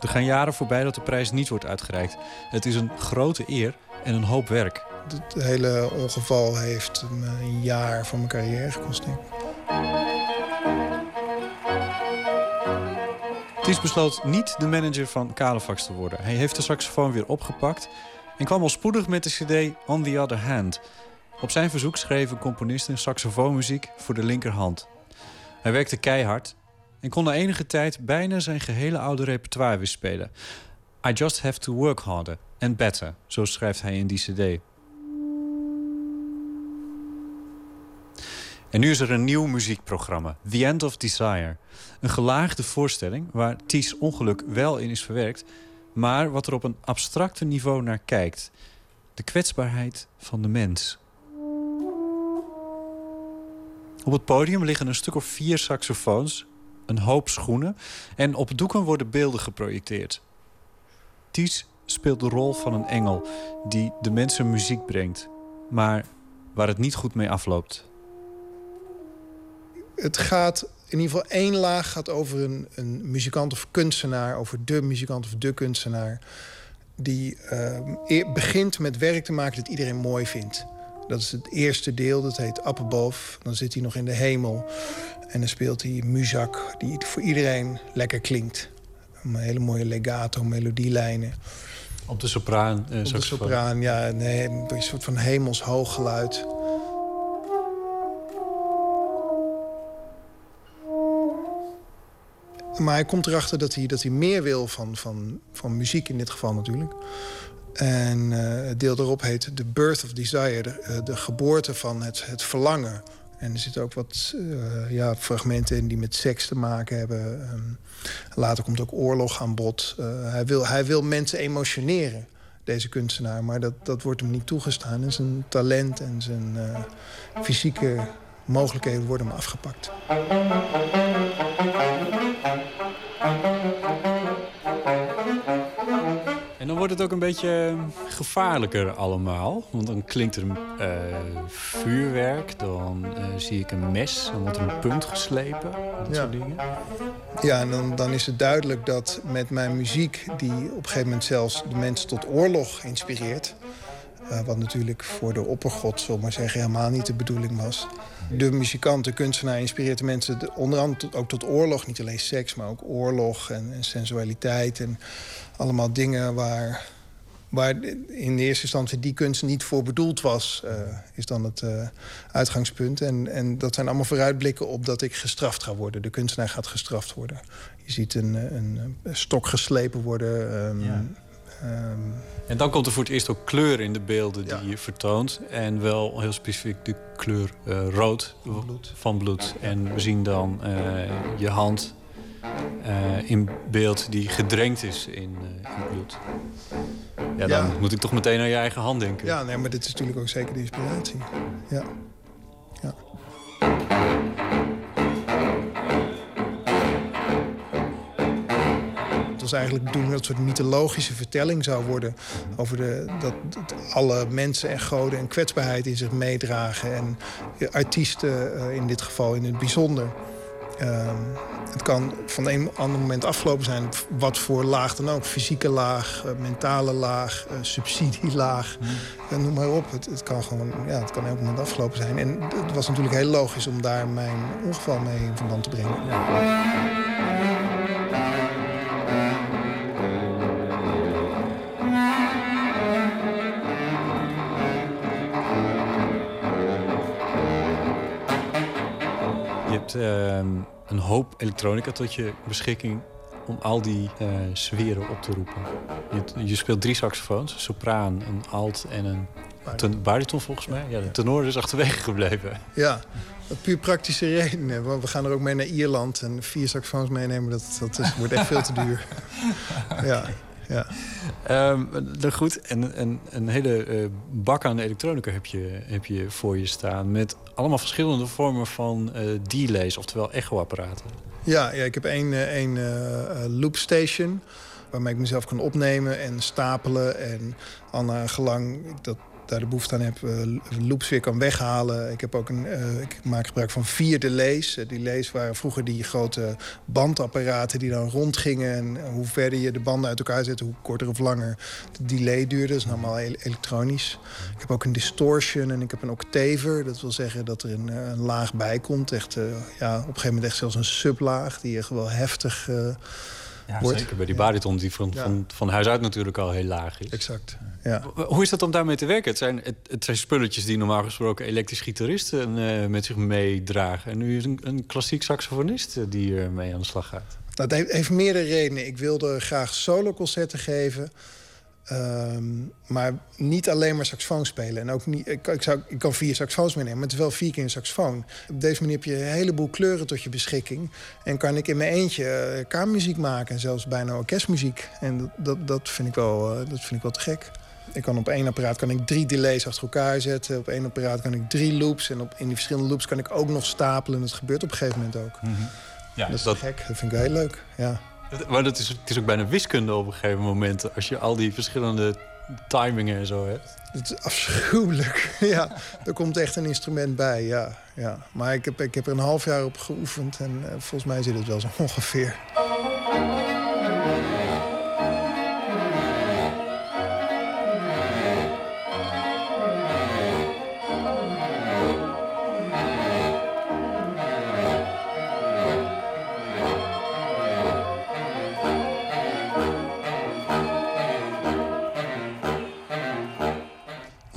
Speaker 13: Er gaan jaren voorbij dat de prijs niet wordt uitgereikt. Het is een grote eer en een hoop werk.
Speaker 12: Het hele ongeval heeft een jaar van mijn carrière gekost.
Speaker 13: Ties besloot niet de manager van Kalefax te worden. Hij heeft de saxofoon weer opgepakt en kwam al spoedig met de cd On the Other Hand. Op zijn verzoek schreven componisten saxofoonmuziek voor de linkerhand. Hij werkte keihard en kon na enige tijd bijna zijn gehele oude repertoire weer spelen. I just have to work harder and better, zo schrijft hij in die cd. En nu is er een nieuw muziekprogramma, The End of Desire. Een gelaagde voorstelling waar Ties ongeluk wel in is verwerkt... maar wat er op een abstracte niveau naar kijkt. De kwetsbaarheid van de mens. Op het podium liggen een stuk of vier saxofoons, een hoop schoenen... en op doeken worden beelden geprojecteerd. Ties speelt de rol van een engel die de mensen muziek brengt... maar waar het niet goed mee afloopt
Speaker 12: het gaat in ieder geval één laag gaat over een, een muzikant of kunstenaar, over de muzikant of de kunstenaar, die uh, begint met werk te maken dat iedereen mooi vindt. Dat is het eerste deel, dat heet Above. Dan zit hij nog in de hemel. En dan speelt hij muzak die voor iedereen lekker klinkt. Een hele mooie legato, melodielijnen.
Speaker 13: Op de sopraan?
Speaker 12: Eh, Op de sopraan, ja. Nee, een soort van hemels hoog geluid. Maar hij komt erachter dat hij, dat hij meer wil van, van, van muziek in dit geval natuurlijk. En uh, het deel daarop heet The Birth of Desire, de, uh, de geboorte van het, het verlangen. En er zitten ook wat uh, ja, fragmenten in die met seks te maken hebben. Um, later komt ook oorlog aan bod. hij, wil, hij wil mensen emotioneren, deze kunstenaar. Maar dat, dat wordt hem niet toegestaan. En zijn talent en zijn fysieke mogelijkheden worden hem afgepakt.
Speaker 13: En dan wordt het ook een beetje gevaarlijker allemaal. Want dan klinkt er uh, vuurwerk, dan uh, zie ik een mes, dan wordt er een punt geslepen, dat ja. soort dingen.
Speaker 12: Ja, en dan, dan is het duidelijk dat met mijn muziek... die op een gegeven moment zelfs de mensen tot oorlog inspireert... Uh, wat natuurlijk voor de oppergod, zullen maar zeggen, helemaal niet de bedoeling was de muzikant, de kunstenaar inspireert de mensen onder andere ook tot oorlog. Niet alleen seks, maar ook oorlog en, en sensualiteit. En allemaal dingen waar, waar in de eerste instantie die kunst niet voor bedoeld was, uh, is dan het uh, uitgangspunt. En, en dat zijn allemaal vooruitblikken op dat ik gestraft ga worden. De kunstenaar gaat gestraft worden. Je ziet een, een, stok geslepen worden. Ja.
Speaker 13: Um, en dan komt er voor het eerst ook kleur in de beelden die je vertoont. En wel heel specifiek de kleur uh, rood
Speaker 12: van bloed.
Speaker 13: Van bloed. En we zien dan uh, je hand uh, in beeld die gedrenkt is in, in bloed. Ja, dan ja. moet ik toch meteen aan je eigen hand denken.
Speaker 12: Ja, nee, maar dit is natuurlijk ook zeker de inspiratie. Ja. ja. Was eigenlijk de bedoeling dat het een soort mythologische vertelling zou worden. Over de, dat, dat, alle mensen en goden en kwetsbaarheid in zich meedragen. En artiesten uh, in dit geval in het bijzonder. Uh, Het kan van een ander moment afgelopen zijn. Wat voor laag dan ook. Fysieke laag, uh, mentale laag, uh, subsidielaag. Mm. noem maar op. Het, het, kan gewoon, ja, het kan elk moment afgelopen zijn. En het was natuurlijk heel logisch om daar mijn ongeval mee in verband te brengen. Ja.
Speaker 13: Ehm, een hoop elektronica tot je beschikking om al die uh, sferen op te roepen. Je, je, speelt drie saxofoons, sopraan, een alt en een ten, bariton volgens mij. Ja, de tenor is achterwege gebleven.
Speaker 12: Ja, puur praktische redenen. We gaan er ook mee naar Ierland en vier saxofoons meenemen, dat, dat is, wordt echt veel te duur. *laughs* ja ja.
Speaker 13: Um, goed, en, en een hele uh, bak aan elektronica heb je, heb je voor je staan... met allemaal verschillende vormen van uh, delays, oftewel echoapparaten.
Speaker 12: Ja, ja, ik heb één, uh, één loopstation waarmee ik mezelf kan opnemen en stapelen. En al naar gelang dat daar de behoefte aan heb, uh, loops weer kan weghalen. Ik, heb ook een, uh, ik maak gebruik van vier delays. Uh, delays waren vroeger die grote bandapparaten die dan rondgingen. En hoe verder je de banden uit elkaar zette, hoe korter of langer de delay duurde. Dat is allemaal elektronisch. Ik heb ook een distortion en ik heb een octaver. Dat wil zeggen dat er een, een laag bij komt. Echt, ja, op een gegeven moment echt zelfs een sublaag die echt wel heftig
Speaker 13: ja, Zeker bij die bariton die van, van, van huis uit natuurlijk al heel laag is.
Speaker 12: Exact. Ja.
Speaker 13: Hoe is dat om daarmee te werken? Het zijn, het, het zijn spulletjes die normaal gesproken elektrisch gitaristen uh, met zich meedragen. En nu is een, een klassiek saxofonist uh, die ermee aan de slag gaat.
Speaker 12: Dat heeft, heeft meerdere redenen. Ik wilde graag solo-concerten geven. Um, maar niet alleen maar saxofoon spelen. En ook niet, ik, ik, zou, ik kan vier saxofoons meenemen, maar het is wel vier keer een saxofoon. Op deze manier heb je een heleboel kleuren tot je beschikking. En kan ik in mijn eentje uh, kamermuziek maken en zelfs bijna orkestmuziek. En dat, dat, dat, vind, ik wel, uh, dat vind ik wel te gek. Ik kan op één apparaat kan ik drie delays achter elkaar zetten. Op één apparaat kan ik drie loops. En op, in die verschillende loops kan ik ook nog stapelen. En dat gebeurt op een gegeven moment ook. Mm -hmm. ja, dat is dat... gek. Dat vind ik heel leuk, ja.
Speaker 13: Maar dat is, het is ook bijna wiskunde op een gegeven moment. Als je al die verschillende timingen en zo hebt.
Speaker 12: Het is afschuwelijk. *laughs* ja, er komt echt een instrument bij, ja. ja. Maar ik heb, ik heb er een half jaar op geoefend en uh, volgens mij zit het wel zo ongeveer.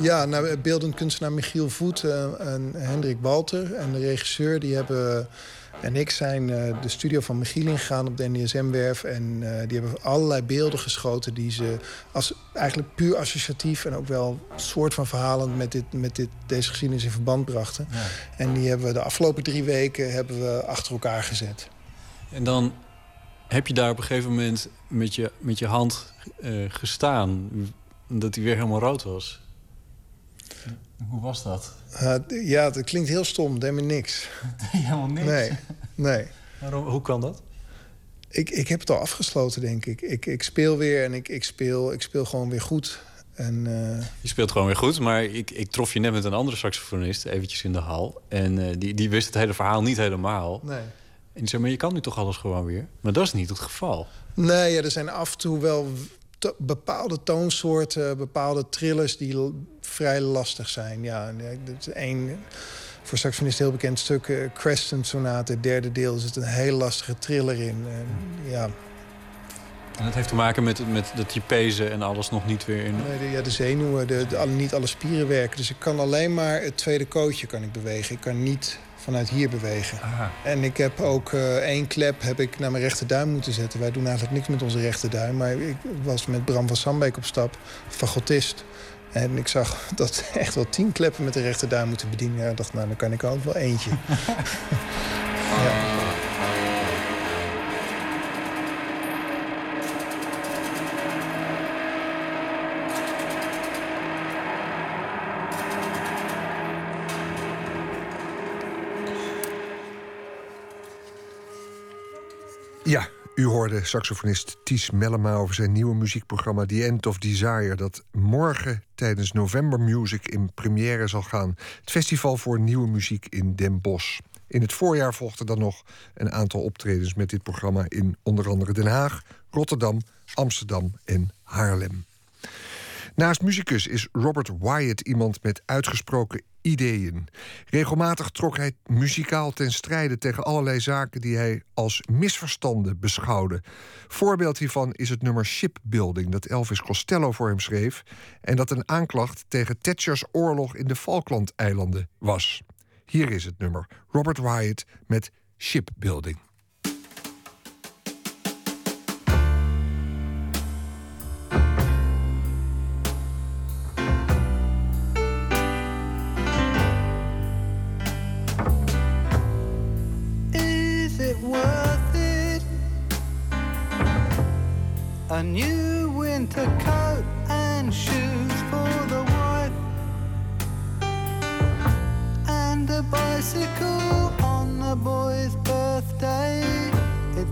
Speaker 12: Ja, nou, beeldend kunstenaar Michiel Voet uh, en Hendrik Walter en de regisseur... die hebben en ik zijn uh, de studio van Michiel ingegaan op de NDSM-werf... en uh, die hebben allerlei beelden geschoten die ze als, eigenlijk puur associatief... en ook wel soort van verhalen met, dit, met dit, deze geschiedenis in verband brachten. Ja. En die hebben we de afgelopen drie weken hebben we achter elkaar gezet.
Speaker 13: En dan heb je daar op een gegeven moment met je, met je hand gestaan... dat hij weer helemaal rood was... Hoe was dat?
Speaker 12: Uh, ja, dat klinkt heel stom. Deed me niks. *laughs*
Speaker 13: Helemaal niks?
Speaker 12: Nee, nee.
Speaker 13: Waarom, hoe kan dat?
Speaker 12: Ik, ik heb het al afgesloten, denk ik. Ik, ik speel weer en ik, ik, speel, ik speel gewoon weer goed. En, uh...
Speaker 13: Je speelt gewoon weer goed, maar ik, ik trof je net met een andere saxofonist... eventjes in de hal. En uh, die, die wist het hele verhaal niet helemaal.
Speaker 12: Nee. En
Speaker 13: die zei, maar je kan nu toch alles gewoon weer? Maar dat is niet het geval.
Speaker 12: Nee, ja, er zijn af en toe wel bepaalde toonsoorten, bepaalde trillers die vrij lastig zijn. Ja, één voor saxofonist heel bekend stuk, uh, Crescent Sonate, het derde deel, zit een heel lastige triller in. En, ja.
Speaker 13: En dat heeft te maken met, met dat je pezen en alles nog niet weer in...
Speaker 12: Nee, de, ja, de zenuwen, de, de, niet alle spieren werken. Dus ik kan alleen maar het tweede kootje kan ik bewegen. Ik kan niet vanuit hier bewegen. Aha. En ik heb ook uh, één klep heb ik naar mijn rechterduim moeten zetten. Wij doen eigenlijk niks met onze rechterduim. Maar ik was met Bram van Sambeek op stap, fagotist. En ik zag *laughs* dat echt wel tien kleppen met de rechterduim moeten bedienen. Ja, ik dacht, nou, dan kan ik ook wel eentje. *laughs* ja.
Speaker 2: Ja, U hoorde saxofonist Ties Mellema over zijn nieuwe muziekprogramma The End of Desire... dat morgen tijdens November Music in première zal gaan. Het festival voor nieuwe muziek in Den Bosch. In het voorjaar volgden dan nog een aantal optredens met dit programma... in onder andere Den Haag, Rotterdam, Amsterdam en Haarlem. Naast muzikus is Robert Wyatt iemand met uitgesproken ideeën. Regelmatig trok hij muzikaal ten strijde tegen allerlei zaken die hij als misverstanden beschouwde. Voorbeeld hiervan is het nummer Shipbuilding dat Elvis Costello voor hem schreef en dat een aanklacht tegen Thatchers oorlog in de Falklandeilanden was. Hier is het nummer Robert Wyatt met Shipbuilding.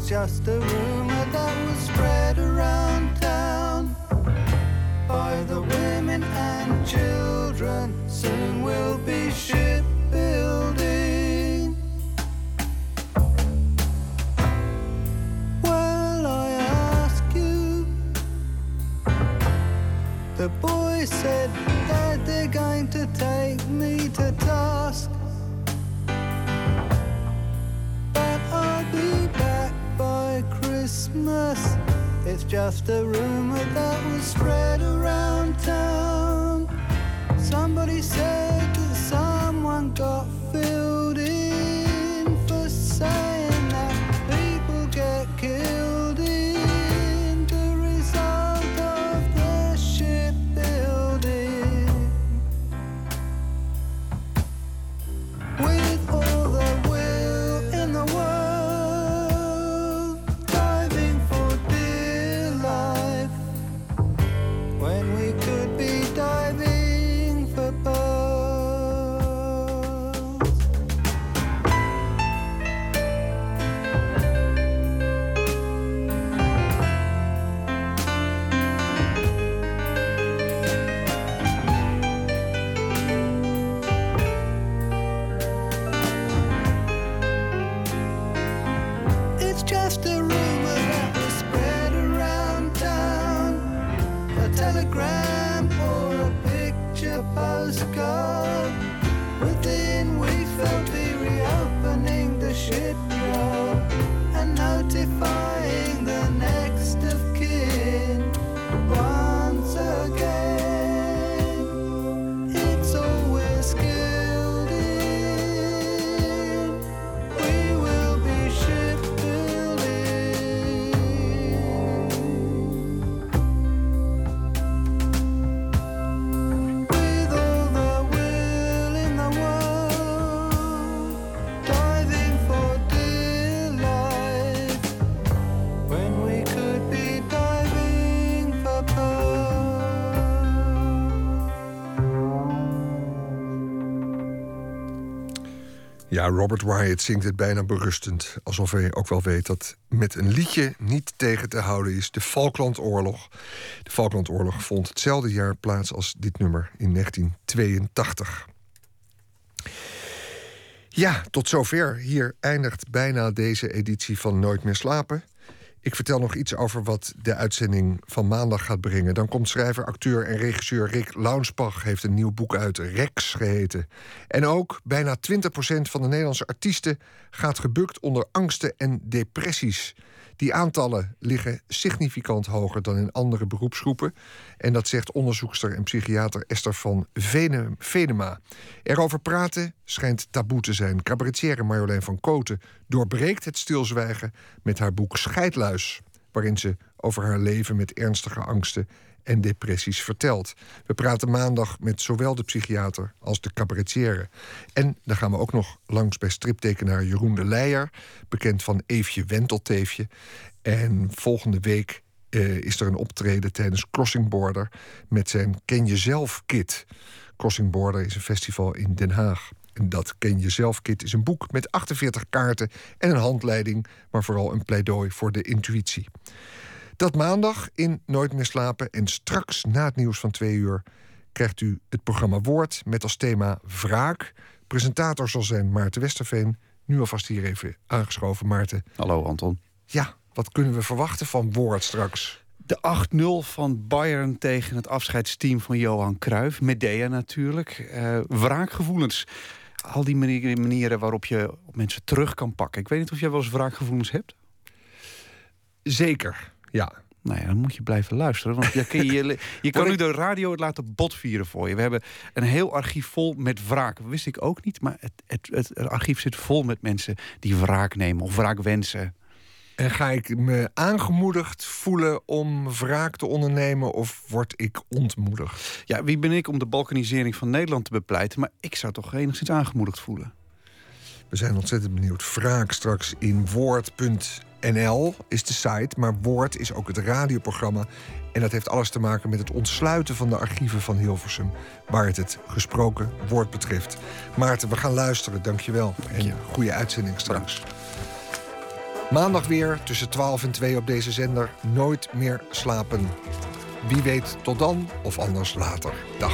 Speaker 14: Just a rumor that was spread around town by the women and children. Soon we'll be shipbuilding. Just a rumor that was spread around town. Somebody said
Speaker 2: Ja, Robert Wyatt zingt het bijna berustend. Alsof hij ook wel weet dat met een liedje niet tegen te houden is. De Falklandoorlog. De Falklandoorlog vond hetzelfde jaar plaats als dit nummer in 1982. Ja, tot zover. Hier eindigt bijna deze editie van Nooit meer slapen. Ik vertel nog iets over wat de uitzending van maandag gaat brengen. Dan komt schrijver, acteur en regisseur Rick Launsbach... heeft een nieuw boek uit, Rex geheten. En ook bijna 20% van de Nederlandse artiesten... gaat gebukt onder angsten en depressies. Die aantallen liggen significant hoger dan in andere beroepsgroepen. En dat zegt onderzoekster en psychiater Esther van Vene- Venema. Erover praten schijnt taboe te zijn. Cabaretière Marjolein van Koten doorbreekt het stilzwijgen met haar boek Scheidluis, waarin ze over haar leven met ernstige angsten en depressies vertelt. We praten maandag met zowel de psychiater als de cabaretière. En dan gaan we ook nog langs bij striptekenaar Jeroen de Leijer, bekend van Eefje Wentelteefje. En volgende week eh, is er een optreden tijdens Crossing Border met zijn Ken Jezelf Kit. Crossing Border is een festival in Den Haag. En dat Ken je zelf, Kit, is een boek met 48 kaarten en een handleiding, maar vooral een pleidooi voor de intuïtie. Dat maandag in Nooit meer slapen en straks na het nieuws van twee uur krijgt u het programma Woord met als thema Wraak. Presentator zal zijn Maarten Westerveen. Nu alvast hier even aangeschoven, Maarten.
Speaker 9: Hallo Anton.
Speaker 2: Ja, wat kunnen we verwachten van Woord straks?
Speaker 9: De 8-0 van Bayern tegen het afscheidsteam van Johan Cruijff. Medea natuurlijk. Uh, wraakgevoelens. Al die manieren waarop je mensen terug kan pakken. Ik weet niet of jij wel eens wraakgevoelens hebt?
Speaker 2: Zeker, ja.
Speaker 9: Nou ja, dan moet je blijven luisteren. Want je, kan, je, je *laughs* kan nu de radio het laten botvieren voor je. We hebben een heel archief vol met wraak. Dat wist ik ook niet, maar het, het, het, archief zit vol met mensen die wraak nemen of wraak wensen.
Speaker 2: En ga ik me aangemoedigd voelen om wraak te ondernemen of word ik ontmoedigd?
Speaker 9: Ja, wie ben ik om de balkanisering van Nederland te bepleiten? Maar ik zou toch enigszins aangemoedigd voelen.
Speaker 2: We zijn ontzettend benieuwd. Wraak straks in woord.nl is de site, maar Woord is ook het radioprogramma. En dat heeft alles te maken met het ontsluiten van de archieven van Hilversum, waar het het gesproken woord betreft. Maarten, we gaan luisteren, dankjewel. Dank je. En goede uitzending straks. Maandag weer tussen 12 en 2 op deze zender. Nooit meer slapen. Wie weet tot dan of anders later. Dag.